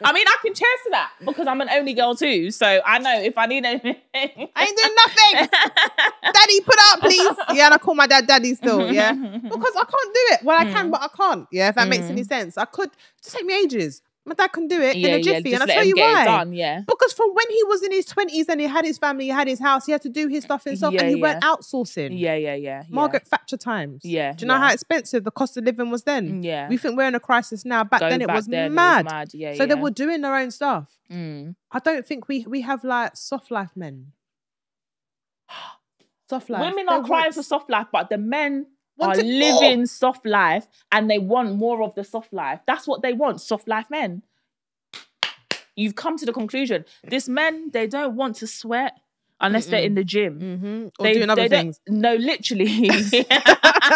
I mean, I can cheers to that because I'm an only girl too. So I know if I need anything. I ain't doing nothing. Daddy, put up, please. Yeah, and I call my dad daddy still, yeah. Because I can't do it. Well, I Mm. can, but I can't. Yeah, if that makes any sense. I could just take me ages. My dad can do it yeah, in a jiffy, just and I'll tell you why. done. Yeah. Because from when he was in his twenties and he had his family, he had his house, he had to do his stuff himself, Yeah, and he yeah. weren't outsourcing. Yeah, yeah, yeah. yeah. Margaret Thatcher times. Yeah, Do you know yeah. how expensive the cost of living was then? Yeah. We think we're in a crisis now. Back then it was then, mad. mad. Yeah, So yeah. they were doing their own stuff. Mm. I don't think we we have like soft life men. Soft life. Women They are crying for soft life, but the men are wanted more. living soft life and they want more of the soft life. That's what they want, soft life men. You've come to the conclusion. This men, they don't want to sweat unless they're in the gym. Mhm. Or they, doing other they things. No, literally.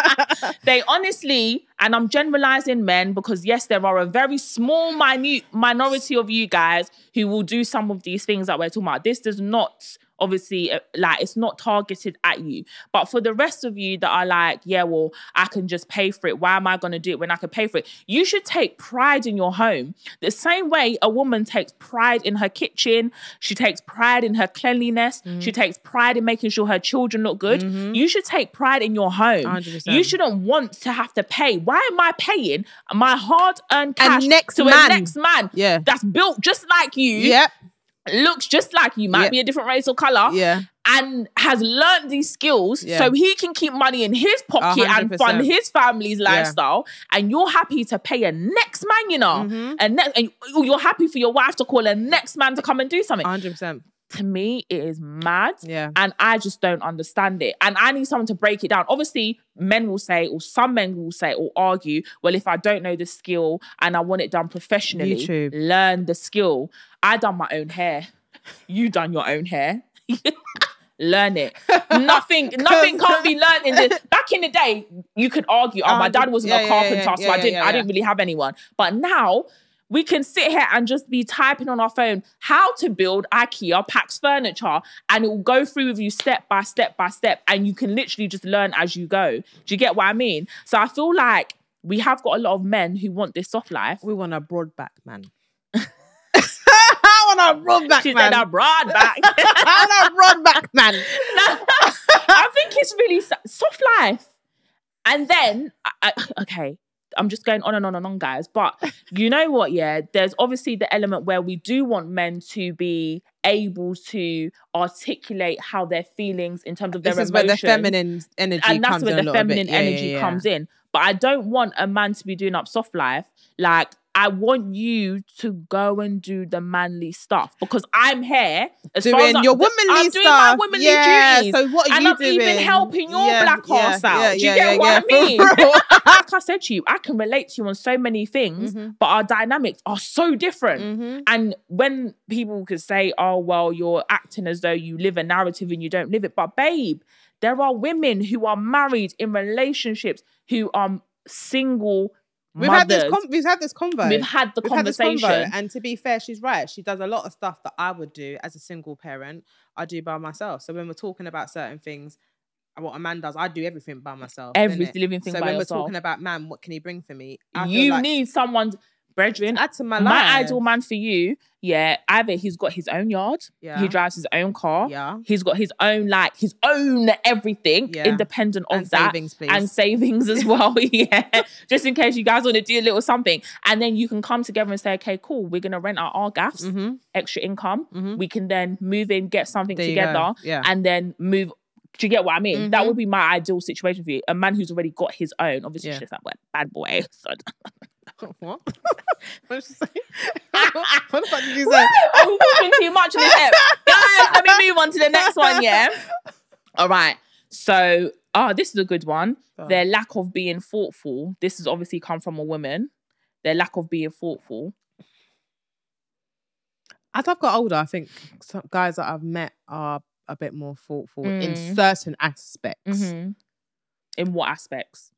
they honestly, and I'm generalizing men because yes, there are a very small, minute minority of you guys who will do some of these things that we're talking about. This does not obviously uh, like it's not targeted at you. But for the rest of you that are like yeah well i can just pay for it. Why am i going to do it when i can pay for it? You should take pride in your home. The same way a woman takes pride in her kitchen she takes pride in her cleanliness she takes pride in making sure her children look good. You should take pride in your home. 100%. you shouldn't want to have to pay. Why am i paying my hard-earned cash next to man. a next man Yeah. that's built just like you Yep. Looks just like you, might Yep. be a different race or color, Yeah. and has learned these skills Yeah. so he can keep money in his pocket and 100%. fund his family's lifestyle. And you're happy to pay a next man, you know, Mhm. and, ne- and you're happy for your wife to call a next man to come and do something. 100%. To me, it is mad. Yeah. And I just don't understand it. And I need someone to break it down. Obviously, men will say, or some men will say, or argue, well, if I don't know the skill and I want it done professionally, YouTube. learn the skill. I done my own hair. You done your own hair. learn it. Nothing, nothing can't be learned in this. Back in the day, you could argue, oh, my Um, dad wasn't yeah, a carpenter, yeah, so yeah, I didn't, I didn't really have anyone. But now, we can sit here and just be typing on our phone how to build IKEA Pax furniture, and it will go through with you step by step by step, and you can literally just learn as you go. Do you get what I mean? So I feel like we have got a lot of men who want this soft life. We want a broad back man. I want a broad back She man. said a broad back. I want a broad back man. I think it's really soft life. And then, I- okay, I'm just going on and on and on, guys. But you know what? Yeah, there's obviously the element where we do want men to be able to articulate how their feelings in terms of their This is where the feminine energy and that's where the feminine Yeah, yeah, energy yeah. comes in. But I don't want a man to be doing up soft life. Like I want you to go and do the manly stuff because I'm here as far as Doing your I'm womanly doing stuff. my womanly yeah. duties. So what are and you I'm doing? even helping your Yeah, black yeah, ass out. yeah, Do you get what I mean? like I said to you, I can relate to you on so many things, Mhm. but our dynamics are so different. Mhm. And when people could say, oh, well, you're acting as though you live a narrative and you don't live it. But, babe, there are women who are married in relationships who are single We've had this. We've had this convo. We've had the We've had conversation. convo, and to be fair, she's right. She does a lot of stuff that I would do as a single parent. I do by myself. So when we're talking about certain things, uh, what a man does, I do everything by myself. Every living thing so when yourself. we're talking about man, what can he bring for me? I you like need someone, brethren. add to my My, life. ideal man for you, yeah, either he's got his own yard, Yeah. he drives his own car, Yeah. he's got his own, like, his own everything, Yeah. independent of And that. savings, please. and savings as well. yeah. Just in case you guys want to do a little something. And then you can come together and say, okay, cool, we're going to rent out our gaffs, mm-hmm. extra income. Mhm. We can then move in, get something There together, Yeah. and then move. Do you get what I mean? That Mhm. would be my ideal situation for you. A man who's already got his own. Obviously, Yeah. she's that word, bad boy. So, what? what did she say? what the fuck did you say? I'm talking too much in this ep. Guys, let me move on to the next one, yeah? All right. So, oh, this is a good one. Go Their lack of being thoughtful. This has obviously come from a woman. Their lack of being thoughtful. As I've got older, I think some guys that I've met are a bit more thoughtful in Mm. certain aspects. Mhm. In what aspects?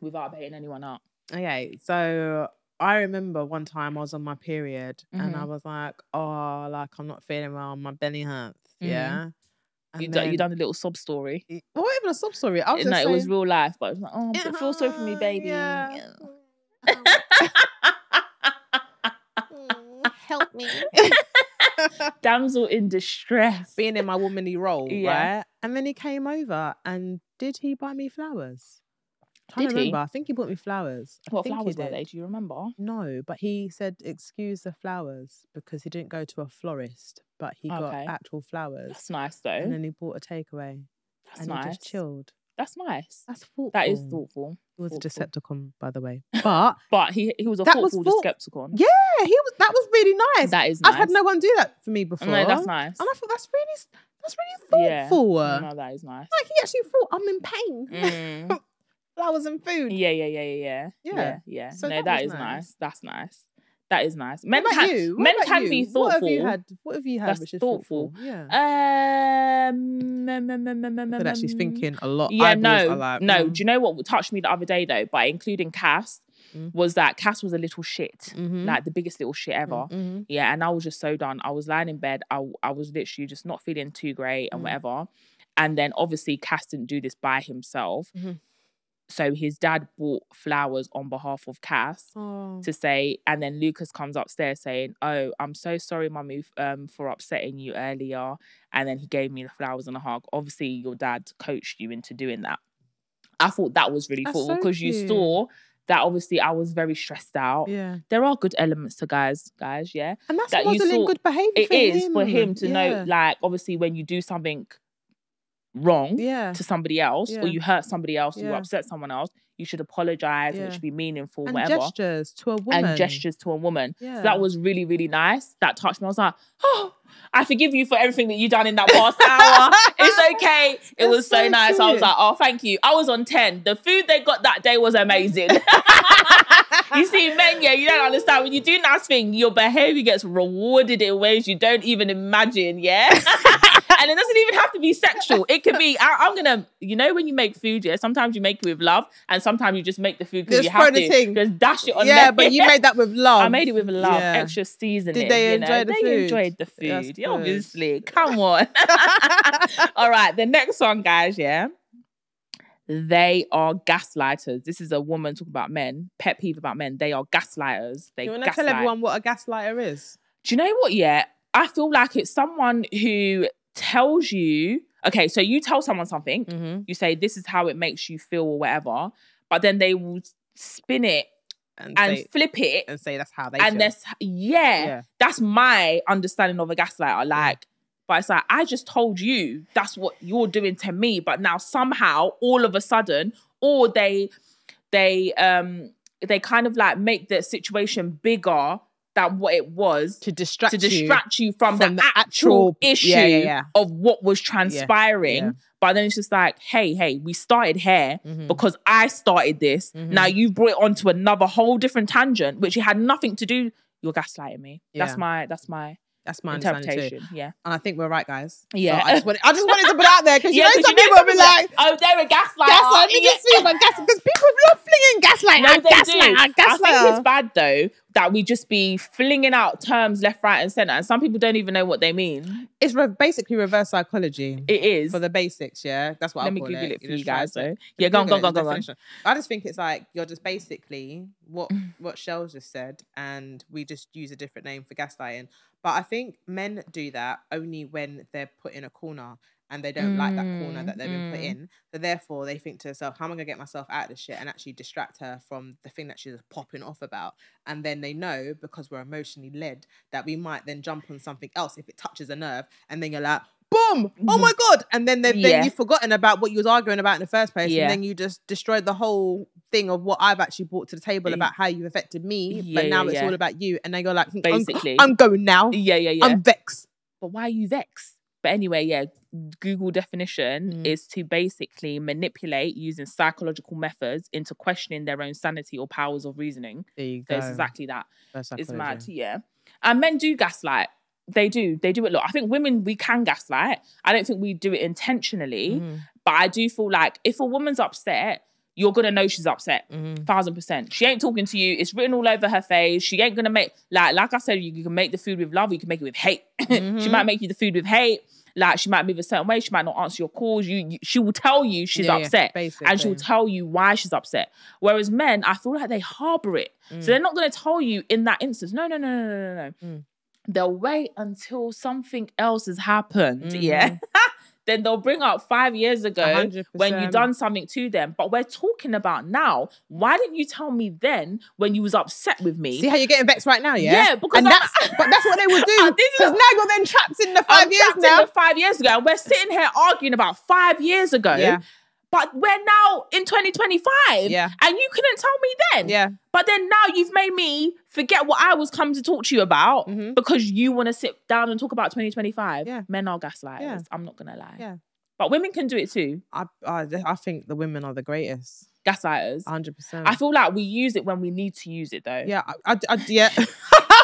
Without baiting anyone up. Okay, so I remember one time I was on my period and I Mhm. was like, oh, like I'm not feeling well, my belly hurts. Yeah. And You, done, you then- done a little sob story. It wasn't even a sub story. I was no, just it was real life, but it was like, oh, "Yeah, feel sorry for me, baby. yeah, Yeah. mm, help me. Damsel in distress. Being in my womanly role, Yeah. right? And then he came over and did he buy me flowers? Trying Did to he? I think he bought me flowers. I what flowers were they? Do you remember? No, but he said excuse the flowers because he didn't go to a florist, but he got actual flowers. That's nice though. and then he bought a takeaway That's and nice. he just chilled. That's nice. That's thoughtful. That is thoughtful. He was a thoughtful. Decepticon, by the way. But But he he was a That was thoughtful thought- Decepticon. yeah, he was. That was really nice. That is nice. I've had no one do that for me before. No, that's nice. And I thought that's really, that's really thoughtful. Yeah. No, that is nice. Like he actually thought I'm in pain. Mm. Flowers and food. Yeah, yeah, yeah, yeah, yeah. Yeah. Yeah. So no, that that is nice. nice. That's nice. That is nice. Men can you? Men can you? be What have you had? What have you had That's which is thoughtful. thoughtful? Yeah. Um, Look at that, she's thinking a lot. Yeah, no, like, no. mm, Do you know what touched me the other day though? By including Cass, Mm. was that Cass was a little shit, mhm, like the biggest little shit ever. mhm. Yeah, and I was just so done. I was lying in bed. I I was literally just not feeling too great and Mm. whatever. And then obviously Cass didn't do this by himself. So his dad bought flowers on behalf of Cass Oh. to say, and then Lucas comes upstairs saying, "Oh, I'm so sorry, mummy, um, for upsetting you earlier." And then he gave me the flowers and a hug. Obviously, your dad coached you into doing that. I thought that was really thoughtful so because you saw that obviously I was very stressed out. Yeah. There are good elements to guys, guys, yeah. And that's that modeling good behavior. It is him. for him to know, like, obviously, when you do something wrong Yeah. to somebody else, Yeah. or you hurt somebody else, or you upset someone else, you should apologize. And it should be meaningful, And whatever. gestures to a woman. And gestures to a woman. Yeah. So that was really, really nice. That touched me. I was like, oh, I forgive you for everything that you done in that past hour. It's okay. It That's was so, so nice. I was like, oh, thank you. I was on 10. The food they got that day was amazing. you see, men, yeah, you don't understand. When you do nice thing, your behavior gets rewarded in ways you don't even imagine. Yeah. And it doesn't even have to be sexual. It could be, I, am gonna, you know, when you make food, yeah, sometimes you make it with love, and sometimes you just make the food because you have to. thing. Just dash it on yeah, there. but you made that with love. I made it with love, Yeah. extra seasoning. Did they you know? enjoy the they food? They enjoyed the food. Yeah, obviously. Come on. All right, the next one, guys, yeah. They are gaslighters. This is a woman talking about men. Pet peeve about men. They are gaslighters. They You want to gaslight. tell everyone what a gaslighter is? Do you know what? Yeah, I feel like it's someone who tells you. Okay, so you tell someone something. Mm-hmm. You say this is how it makes you feel or whatever, but then they will spin it And, and say, flip it and say that's how they and feel. that's yeah, Yeah. that's my understanding of a gaslighter like but it's like i just told you that's what you're doing to me but now somehow all of a sudden or they they um they kind of like make the situation bigger than what it was to distract to distract you, from, from the, the actual, actual- issue yeah, yeah, yeah. of what was transpiring but then it's just like hey hey we started here you. Mhm. because I started this. Mhm. Now you've brought it onto another whole different tangent, which it had nothing to do. You're gaslighting me. That's my that's my That's my understanding too. interpretation. Yeah. And I think we're right, guys. So Yeah. I just wanted, I just wanted to put it out there because you Yeah, know 'cause some people will be like, oh, they're a gaslighter. gaslight, Yeah. niggas see, but gas because people love flinging gaslight, No, like, they gaslight, do. like, I think it's bad though that we just be flinging out terms left, right, and center, and some people don't even know what they mean. It's re- basically reverse psychology. It is. for the basics, yeah. That's what Let I me Google it. it for you guys. though. Yeah, go on, go on, go on, go on. I just think it's like you're just basically what what Shell's just said, and we just use a different name for gaslighting. But I think men do that only when they're put in a corner and they don't like that corner Mm, that they've been put mm. in. So therefore, they think to themselves, "How am I gonna get myself out of this shit?" and actually distract her from the thing that she's popping off about. And then they know because we're emotionally led that we might then jump on something else if it touches a nerve, and then you're like. Boom! Oh my god! And then, then, Yeah. you've forgotten about what you was arguing about in the first place, Yeah. and then you just destroyed the whole thing of what I've actually brought to the table about how you've affected me. Yeah, but now yeah, it's yeah. all about you, and then you're like, "Hmm, Basically. I'm, I'm going now. Yeah, yeah, yeah. I'm vexed. but why are you vexed? But anyway, yeah, Google definition Mm. is to basically manipulate using psychological methods into questioning their own sanity or powers of reasoning. There you So it's exactly that. That's It's mad, yeah. And men do gaslight. They do. They do it a lot. I think women we can gaslight. I don't think we do it intentionally, Mhm, but I do feel like if a woman's upset, you're gonna know she's upset. mhm. Thousand percent. She ain't talking to you. It's written all over her face. She ain't gonna make like like I said. You, you can make the food with love. You can make it with hate. she Mhm. might make you the food with hate. Like she might move a certain way. She might not answer your calls. You, you she will tell you she's Yeah, yeah, upset, basically. and she'll tell you why she's upset. Whereas men, I feel like they harbor it. Mm. So they're not gonna tell you in that instance. No, no, no, no, no, no, no. Mm. They'll wait until something else has happened. Yeah. Mhm. then they'll bring up five years ago when you done something to them. But we're talking about now. Why didn't you tell me then when you was upset with me? See how you're getting vexed right now, yeah? Yeah, because and that's but that's what they would do. This is- Because now you're then trapped in the 5 I'm years now. five years ago, and we're sitting here arguing about five years ago. Yeah. But we're now in 2025. Yeah. And you couldn't tell me then. Yeah. But then now you've made me forget what I was come to talk to you about Mhm. because you want to sit down and talk about 2025. Yeah. Men are gaslighters. Yeah. I'm not gonna lie. Yeah. But women can do it too. I, I I think the women are the greatest. Gaslighters. 100%. I feel like we use it when we need to use it though. Yeah, I, I, I- yeah.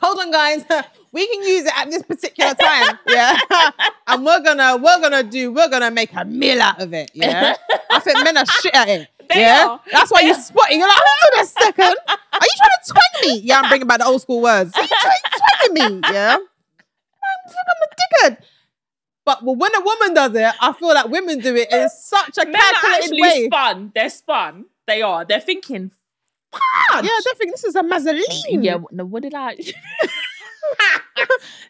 Hold on, guys. We can use it at this particular time. Yeah, and we're gonna we're gonna do we're gonna make a meal out of it. Yeah, I think men are shit at it. They yeah, are. that's why you're spotting. You're like, hold on a second. Are you trying to twang me? Yeah, I'm bringing back the old school words. Are you trying to twang me? Yeah, I'm, I'm a dickhead. But well, when a woman does it, I feel like women do it in such a Men are calculated actually way. spun. They're spun. They are. They're thinking. Yeah, I don't think this is a mazzoline. Yeah. No. What did I?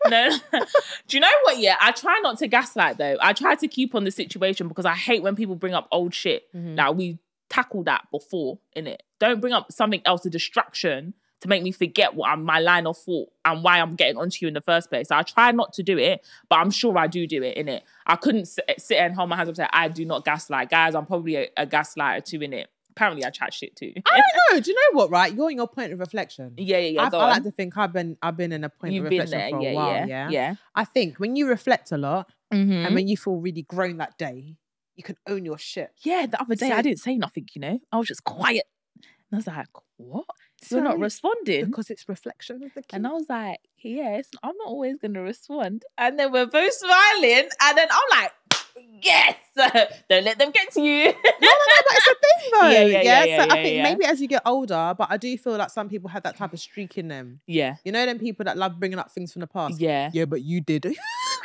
no. Do you know what? Yeah, I try not to gaslight though. I try to keep on the situation because I hate when people bring up old shit. Mm-hmm. Now we tackled that before, in it. Don't bring up something else, a distraction, to make me forget what I'm, my line of thought and why I'm getting onto you in the first place. So I try not to do it, but I'm sure I do do it in it. I couldn't sit, sit and hold my hands up and say I do not gaslight, guys. I'm probably a, a gaslighter too in it. Apparently, I chat shit too. I don't know. Do you know what? Right, you're in your point of reflection. yeah, yeah, yeah. I, I like to think I've been I've been in a point You've of reflection there, for a yeah, while. yeah, Yeah, yeah. I think when you reflect a lot Mhm. and when you feel really grown that day, you can own your shit. Yeah, the other day So- I didn't say nothing, you know. I was just quiet. And I was like, what? You're not responding. because it's reflection of the key. And I was like, yes, I'm not always going to respond. And then we're both smiling. And then I'm like, yes, don't let them get to you. no, no, no, but it's a thing though. Yeah, yeah, yeah, So yeah, I think maybe as you get older, but I do feel like some people have that type of streak in them. yeah. You know, them people that love bringing up things from the past. Yeah. Yeah, but you did. Who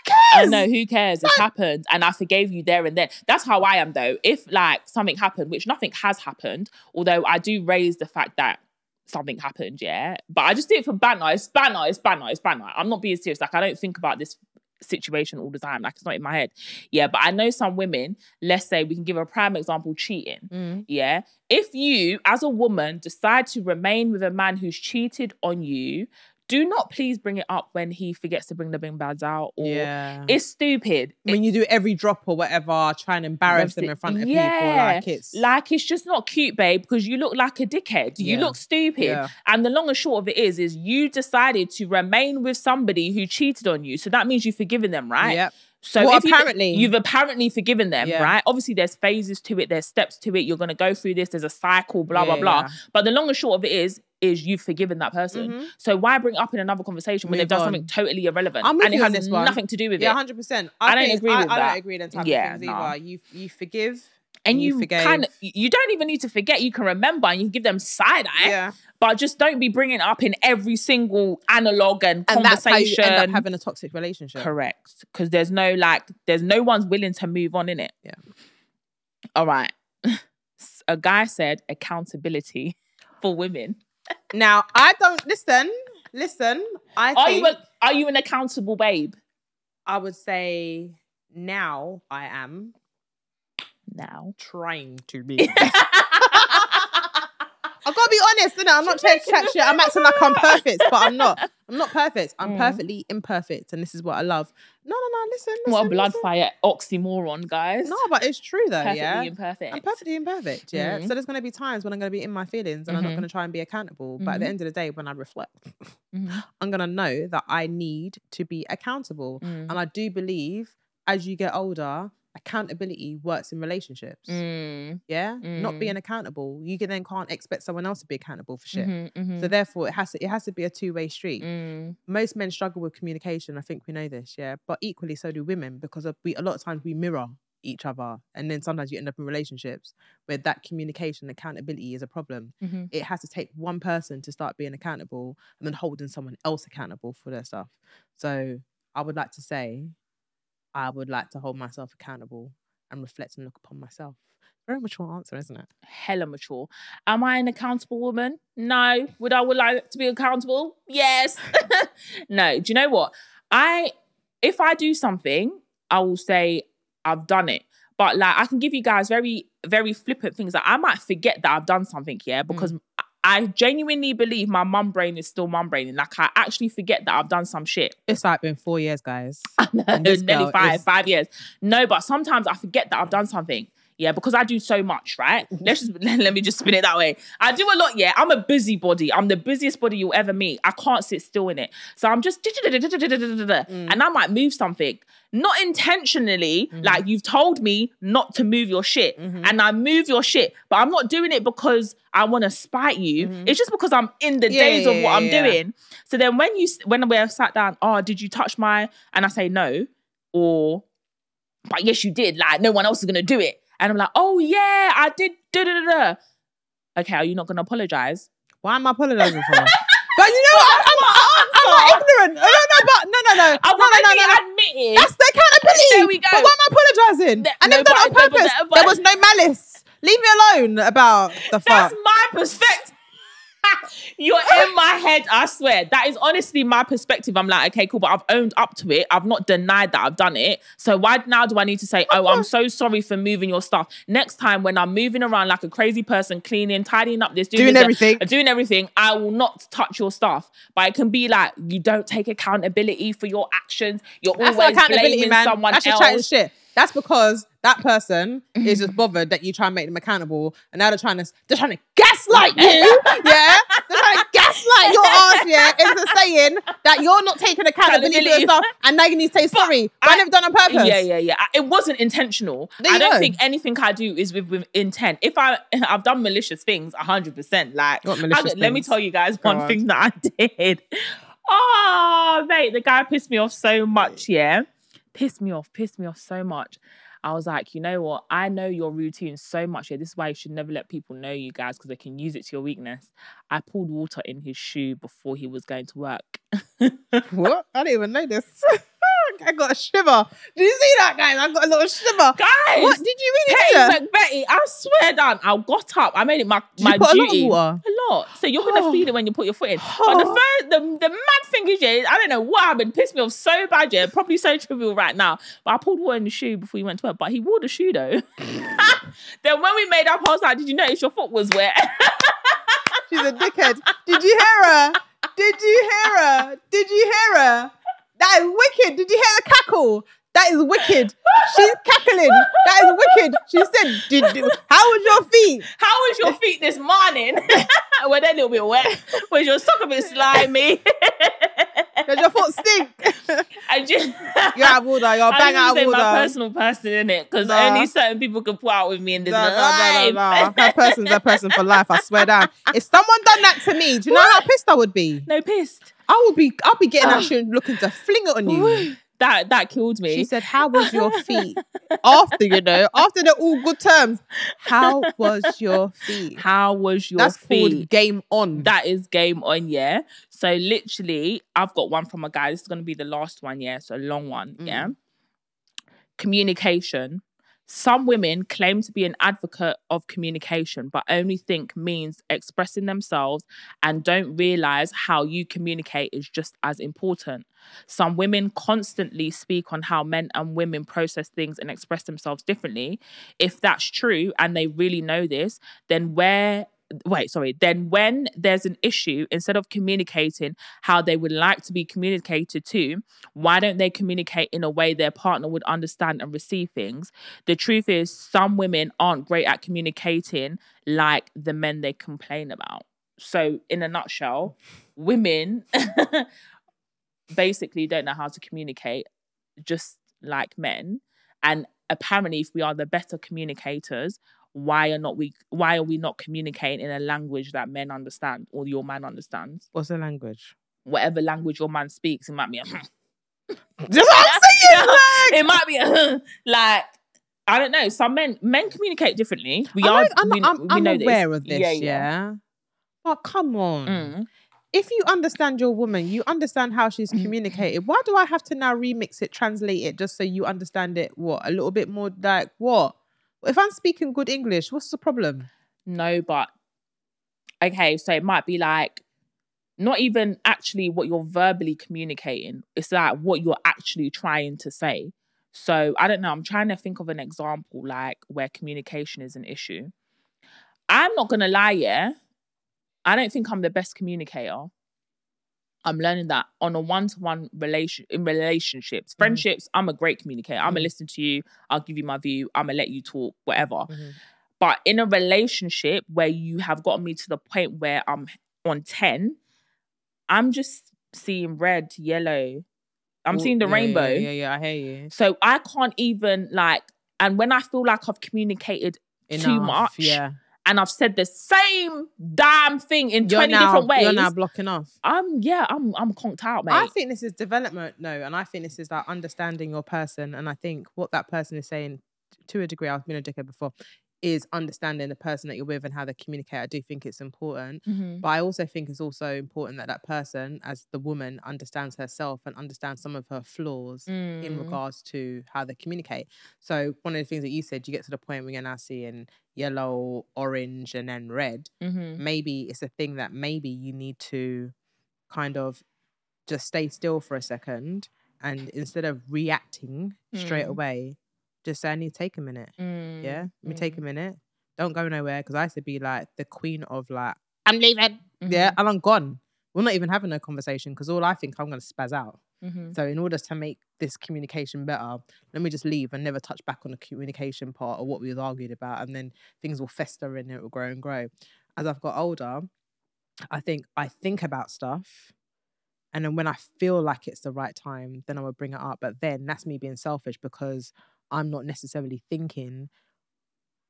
cares? I know who cares? It's happened, and I forgave you there and then. That's how I am, though. If like something happened, which nothing has happened, although I do raise the fact that something happened, yeah. But I just do it for banter. It's banter. It's banter. It's banter. I'm not being serious. Like I don't think about this situation all the time. Like it's not in my head. Yeah, but I know some women. Let's say we can give a prime example: cheating. Mm. Yeah. If you, as a woman, decide to remain with a man who's cheated on you, do not please bring it up when he forgets to bring the bin bags out or Yeah. it's stupid. when you do every drop or whatever, try and embarrass them in front of people, Yeah. like it's Like it's just not cute, babe, because you look like a dickhead. You look stupid. Yeah. And the long and short of it is, is you decided to remain with somebody who cheated on you. So that means you've forgiven them, right? Yep. So Well, if you- apparently- you've apparently forgiven them, Yeah. right? Obviously, there's phases to it, there's steps to it. You're gonna go through this. There's a cycle, blah blah blah. yeah. But the long and short of it is, is you've forgiven that person. Mhm. So why bring up in another conversation when they've done on. something totally irrelevant I'm and it has this one. nothing to do with it. Yeah, hundred percent. I don't agree with I, I that. don't agree with type Yeah, of things nah. either. You you forgive. and you you, kind of you don't even need to forget. You can remember and you can give them side eye. Yeah, But just don't be bringing up in every single analog and, and that's how you end up having a toxic relationship. Correct. Because there's no like, there's no one's willing to move on in it. Yeah. All right. A guy said accountability for women. Now I don't listen. Listen, I Are think you a, are you an accountable babe I would say now I am now? trying to be. I gotta be honest, innit? I'm not trying to chat shit. I'm acting like I'm perfect, but I'm not. I'm not perfect. I'm Mm. perfectly imperfect, and this is what I love. No, no, no. Listen, listen What a blood listen. fire oxymoron, guys. No, but it's true though. Perfectly yeah, imperfect. I'm perfectly imperfect. Yeah. Mm. So there's gonna be times when I'm gonna be in my feelings, and I'm not Mhm. gonna try and be accountable. But at the Mhm. end of the day, when I reflect, Mhm. I'm gonna know that I need to be accountable. Mm. And I do believe as you get older, accountability works in relationships. Mm. Yeah. Not Mm. being accountable, you can then can't expect someone else to be accountable for shit. Mhm, mhm. So therefore it has to it has to be a two-way street. Mm. Most men struggle with communication. I think we know this, yeah. But equally so do women because we a lot of times we mirror each other and then sometimes you end up in relationships where that communication accountability is a problem Mhm. it has to take one person to start being accountable and then holding someone else accountable for their stuff. So I would like to say, I would like to hold myself accountable and reflect and look upon myself. Very mature answer, isn't it? hella mature. Am I an accountable woman? No. Would I would like to be accountable? Yes. no. Do you know what? I if I do something, I will say I've done it. But like I can give you guys very, very flippant things. Like I might forget that I've done something, yeah, because mm. I genuinely believe my mum brain is still mum brain. Like I actually forget that I've done some shit. It's like been four years, guys. This nearly five, is- five years. No, but sometimes I forget that I've done something. Yeah, because I do so much, right? Mm-hmm. Let's just let me just spin it that way. I do a lot, yeah. I'm a busybody. I'm the busiest body you'll ever meet. I can't sit still in it. So I'm just Mm. and I might move something. Not intentionally, Mm-hmm. like you've told me not to move your shit. Mhm. And I move your shit. But I'm not doing it because I want to spite you. Mhm. It's just because I'm in the Yeah, days yeah, of what yeah, I'm doing. So then when you when we're sat down, oh, did you touch my and I say no, or but yes, you did. Like no one else is gonna do it. And I'm like, oh yeah, I did. Da, da, da, da. Okay, are you not gonna apologize? Why am I apologizing for? but you know what? I'm, I'm, I'm not ignorant. No, no, no, but no, no, no. I've no, no, no, no, no. admitted. That's the accountability. There we go. But why am I apologizing? Th- and no, they've done it on purpose. but- there was no malice. Leave me alone about the fuck. That's my perspective. You're in my head, I swear. That is honestly my perspective. I'm like, okay, cool, but I've owned up to it. I've not denied that I've done it. So why now do I need to say, oh, I'm so sorry for moving your stuff? Next time when I'm moving around like a crazy person, cleaning, tidying up this, doing, Doing this, everything. uh, doing everything, I will not touch your stuff. But it can be like you don't take accountability for your actions. You're That's always accountability, blaming man. someone That's else. shit. That's because that person mm-hmm. is just bothered that you try and make them accountable, and now they're trying to they're trying to gaslight you. yeah, they're trying to gaslight your ass. Yeah, in into saying that you're not taking accountability for yourself, and now you need to say sorry. But I I- never done on purpose. Yeah, yeah, yeah. I- It wasn't intentional. There I don't go. think anything I do is with, with intent. If I I've done malicious things, hundred percent. Like, I- let me tell you guys one on. thing that I did. Oh, mate, the guy pissed me off so much. Yeah, pissed me off, pissed me off so much. I was like, you know what? I know your routine so much. Yeah, this is why you should never let people know you guys because they can use it to your weakness. I pulled water in his shoe before he was going to work. What? I didn't even know this. I got a shiver. Did you see that, guys? I got a little shiver. Guys, What did you really do? Petty that? McBetty, I swear down. I got up. I made it my, Did my you put a lot duty. A lot. So you're gonna Oh. feel it when you put your foot in. But the Oh. first, the, the mad thing is, yeah, I don't know what happened. Pissed me off so bad, yeah. Probably so trivial right now. But I pulled water in the shoe before he went to work. But he wore the shoe though. then when we made up, I was like, "Did you notice your foot was wet?" She's a dickhead. Did you hear her? Did you hear her? Did you hear her? That is wicked. Did you hear the cackle? That is wicked. She's cackling. That is wicked. She said, did, did- How was your feet? How was your feet this morning? Were they a little bit wet? Was your sock a bit slimy? Does your foot stink? and just, You're out of order. You're I bang out of order. my personal person in it because Nah. only certain people can put out with me in this No, no, no, no, life. no. Her person's a person for life. I swear down. If someone done that to me, do you know how pissed I would be? No pissed. I would be. I'll be getting Ah. that shit and looking to fling it on you. That that killed me. She said, "How was your feet?" after you know, after they're all good terms. How was your feet? How was your That's feet? called game on. That is game on, yeah. So literally, I've got one from a guy. This is gonna be the last one, yeah. So long one, Mm. yeah. Communication. Some women claim to be an advocate of communication, but only think means expressing themselves and don't realize how you communicate is just as important. Some women constantly speak on how men and women process things and express themselves differently. If that's true and they really know this, then where wait, sorry, then when there's an issue, instead of communicating how they would like to be communicated to, why don't they communicate in a way their partner would understand and receive things? The truth is, some women aren't great at communicating like the men they complain about. So, in a nutshell, women basically don't know how to communicate just like men. And apparently, if we are the better communicators, why are not we why are we not communicating in a language that men understand or your man understands? What's the language? Whatever language your man speaks, it might be a Just what I'm saying. Like, it might be a, like I don't know. Some men men communicate differently. We I'm, are I'm, we, I'm, we I'm aware this. of this. Yeah, Yeah, yeah. But come on. Mm. If you understand your woman, you understand how she's Mm. communicated. Why do I have to now remix it, translate it, just so you understand it? What a little bit more like what? If I'm speaking good English, what's the problem? No, but okay, so it might be like not even actually what you're verbally communicating. It's like what you're actually trying to say. So I don't know. I'm trying to think of an example like where communication is an issue. I'm not gonna lie, yeah. I don't think I'm the best communicator. I'm learning that on a one-to-one relation in relationships, friendships. I'm a great communicator. I'm gonna Mhm. listen to you. I'll give you my view. I'm gonna let you talk, whatever. Mhm. But in a relationship where you have gotten me to the point where I'm on 10, I'm just seeing red, yellow. I'm Well, seeing the yeah, rainbow. Yeah, yeah, yeah, I hear you. So I can't even like, and when I feel like I've communicated too much Yeah. And I've said the same damn thing in You're 20 now, different ways, You're now blocking off. I'm, yeah, I'm, I'm conked out, mate. I think this is development, no, and I think this is like understanding your person, and I think what that person is saying, to a degree, I've been a dickhead before, is understanding the person that you're with and how they communicate. I do think it's important, Mhm. but I also think it's also important that that person, as the woman, understands herself and understands some of her flaws in Mm. regards to how they communicate. So one of the things that you said, you get to the point where you're now seeing yellow, orange, and then red Mhm. maybe it's a thing that maybe you need to kind of just stay still for a second and instead of reacting straight Mm. away, just say, I need to take a minute. Mm. Yeah. Let me take a Mm. minute. Don't go nowhere. Cause I used to be like the queen of like, I'm leaving. Yeah. Mhm. And I'm gone. We're not even having a conversation because all I think I'm gonna spaz out. Mhm. So in order to make this communication better, let me just leave and never touch back on the communication part or what we was argued about, and then things will fester and it will grow and grow. As I've got older, I think I think about stuff, And then when I feel like it's the right time, then I would bring it up. But then that's me being selfish because I'm not necessarily thinking,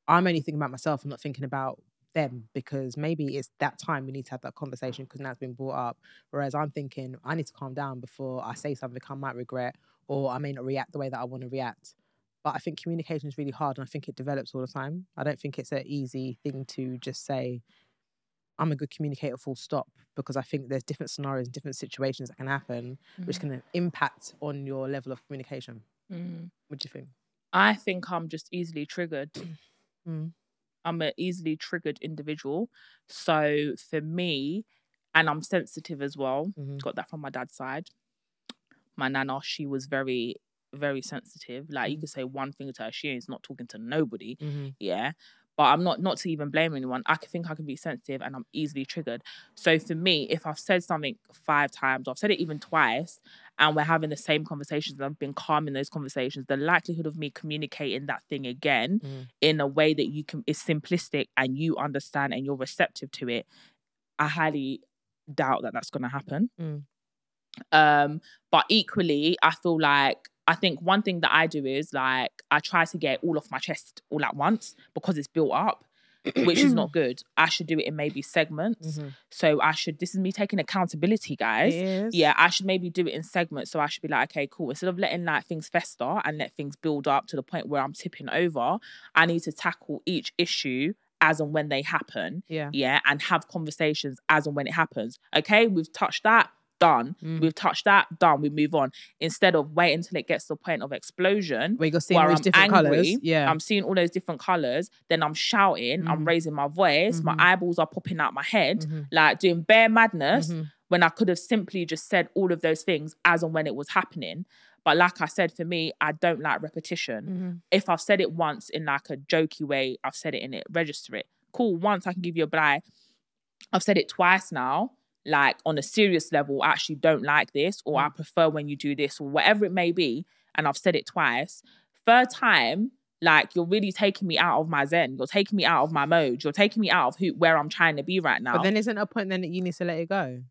I'm only thinking about myself. I'm not thinking about them because maybe it's that time we need to have that conversation because now it's been brought up. Whereas I'm thinking, I need to calm down before I say something I might regret or I may not react the way that I want to react. But I think communication is really hard and I think it develops all the time. I don't think it's an easy thing to just say, I'm a good communicator, full stop, because I think there's different scenarios, different situations that can happen, which Mm. can impact on your level of communication. Mm. What do you think? I think I'm just easily triggered. Mm. I'm an easily triggered individual. So for me, and I'm sensitive as well. Mhm. Got that from my dad's side. My nana, she was very, very sensitive. Like you Mhm. could say one thing to her, she is not talking to nobody. Mm-hmm. yeah but i'm not not to even blame anyone i can think i can be sensitive and i'm easily triggered so for me if i've said something five times or i've said it even twice and we're having the same conversations and i've been calm in those conversations the likelihood of me communicating that thing again Mm. in a way that you can is simplistic and you understand and you're receptive to it i highly doubt that that's going to happen Mm. um but equally i feel like i think one thing that i do is like i try to get all off my chest all at once because it's built up which is not good i should do it in maybe segments Mhm. so i should this is me taking accountability guys yeah, I should maybe do it in segments. So I should be like, okay, cool. Instead of letting like things fester and let things build up to the point where I'm tipping over, I need to tackle each issue as and when they happen. Yeah. Yeah. And have conversations as and when it happens. Okay, we've touched that, done. Mm. We've touched that, done. We move on. Instead of waiting until it gets to the point of explosion. Where you're seeing where all these I'm different angry, colours. Yeah. I'm seeing all those different colors. Then I'm shouting. I'm Mhm. raising my voice. My Mhm. eyeballs are popping out my head, Mhm. like doing bare madness Mhm. when I could have simply just said all of those things as and when it was happening. But like I said, for me, I don't like repetition. Mhm. If I've said it once in like a jokey way, I've said it in it, register it. Cool, once I can give you a blight. I've said it twice now, like on a serious level, I actually don't like this, or I prefer when you do this, or whatever it may be. And I've said it twice. Third time, like you're really taking me out of my zen. You're taking me out of my mode. You're taking me out of who where I'm trying to be right now But then isn't a point then that you need to let it go?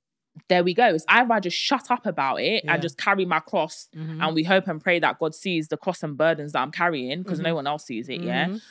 there we go. It's either I just shut up about it Yeah. and just carry my cross Mhm. and we hope and pray that God sees the cross and burdens that I'm carrying because no one else sees it, yeah. Mhm.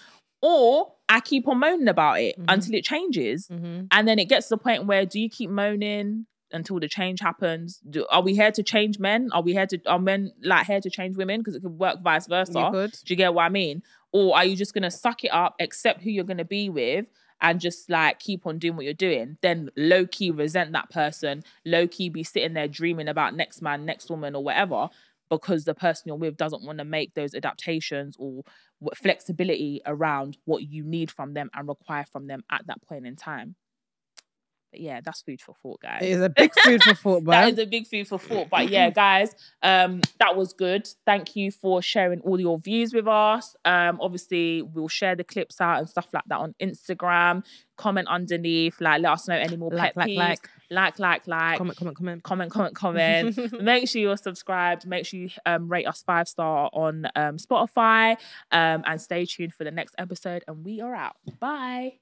Or I keep on moaning about it Mhm. until it changes. Mhm. And then it gets to the point where do you keep moaning until the change happens? Do, are we here to change men? Are we here to are men like here to change women? Because it could work vice versa. You. Do you get what I mean? Or are you just gonna suck it up, accept who you're gonna be with, and just like keep on doing what you're doing? Then low key resent that person, low key be sitting there dreaming about next man, next woman, or whatever, because the person you're with doesn't want to make those adaptations or flexibility around what you need from them and require from them at that point in time. But yeah, that's food for thought, guys. It is a big food for thought. That is a big food for thought. But yeah, guys, um, that was good. Thank you for sharing all your views with us. Um, obviously, we'll share the clips out and stuff like that on Instagram. Comment underneath, like let us know any more Like, pet like, peeves. like. Like, like, like. comment, comment, comment. Comment, comment, comment. Make sure you're subscribed. Make sure you um, rate us five star on um, Spotify. Um, and stay tuned for the next episode. And we are out. Bye.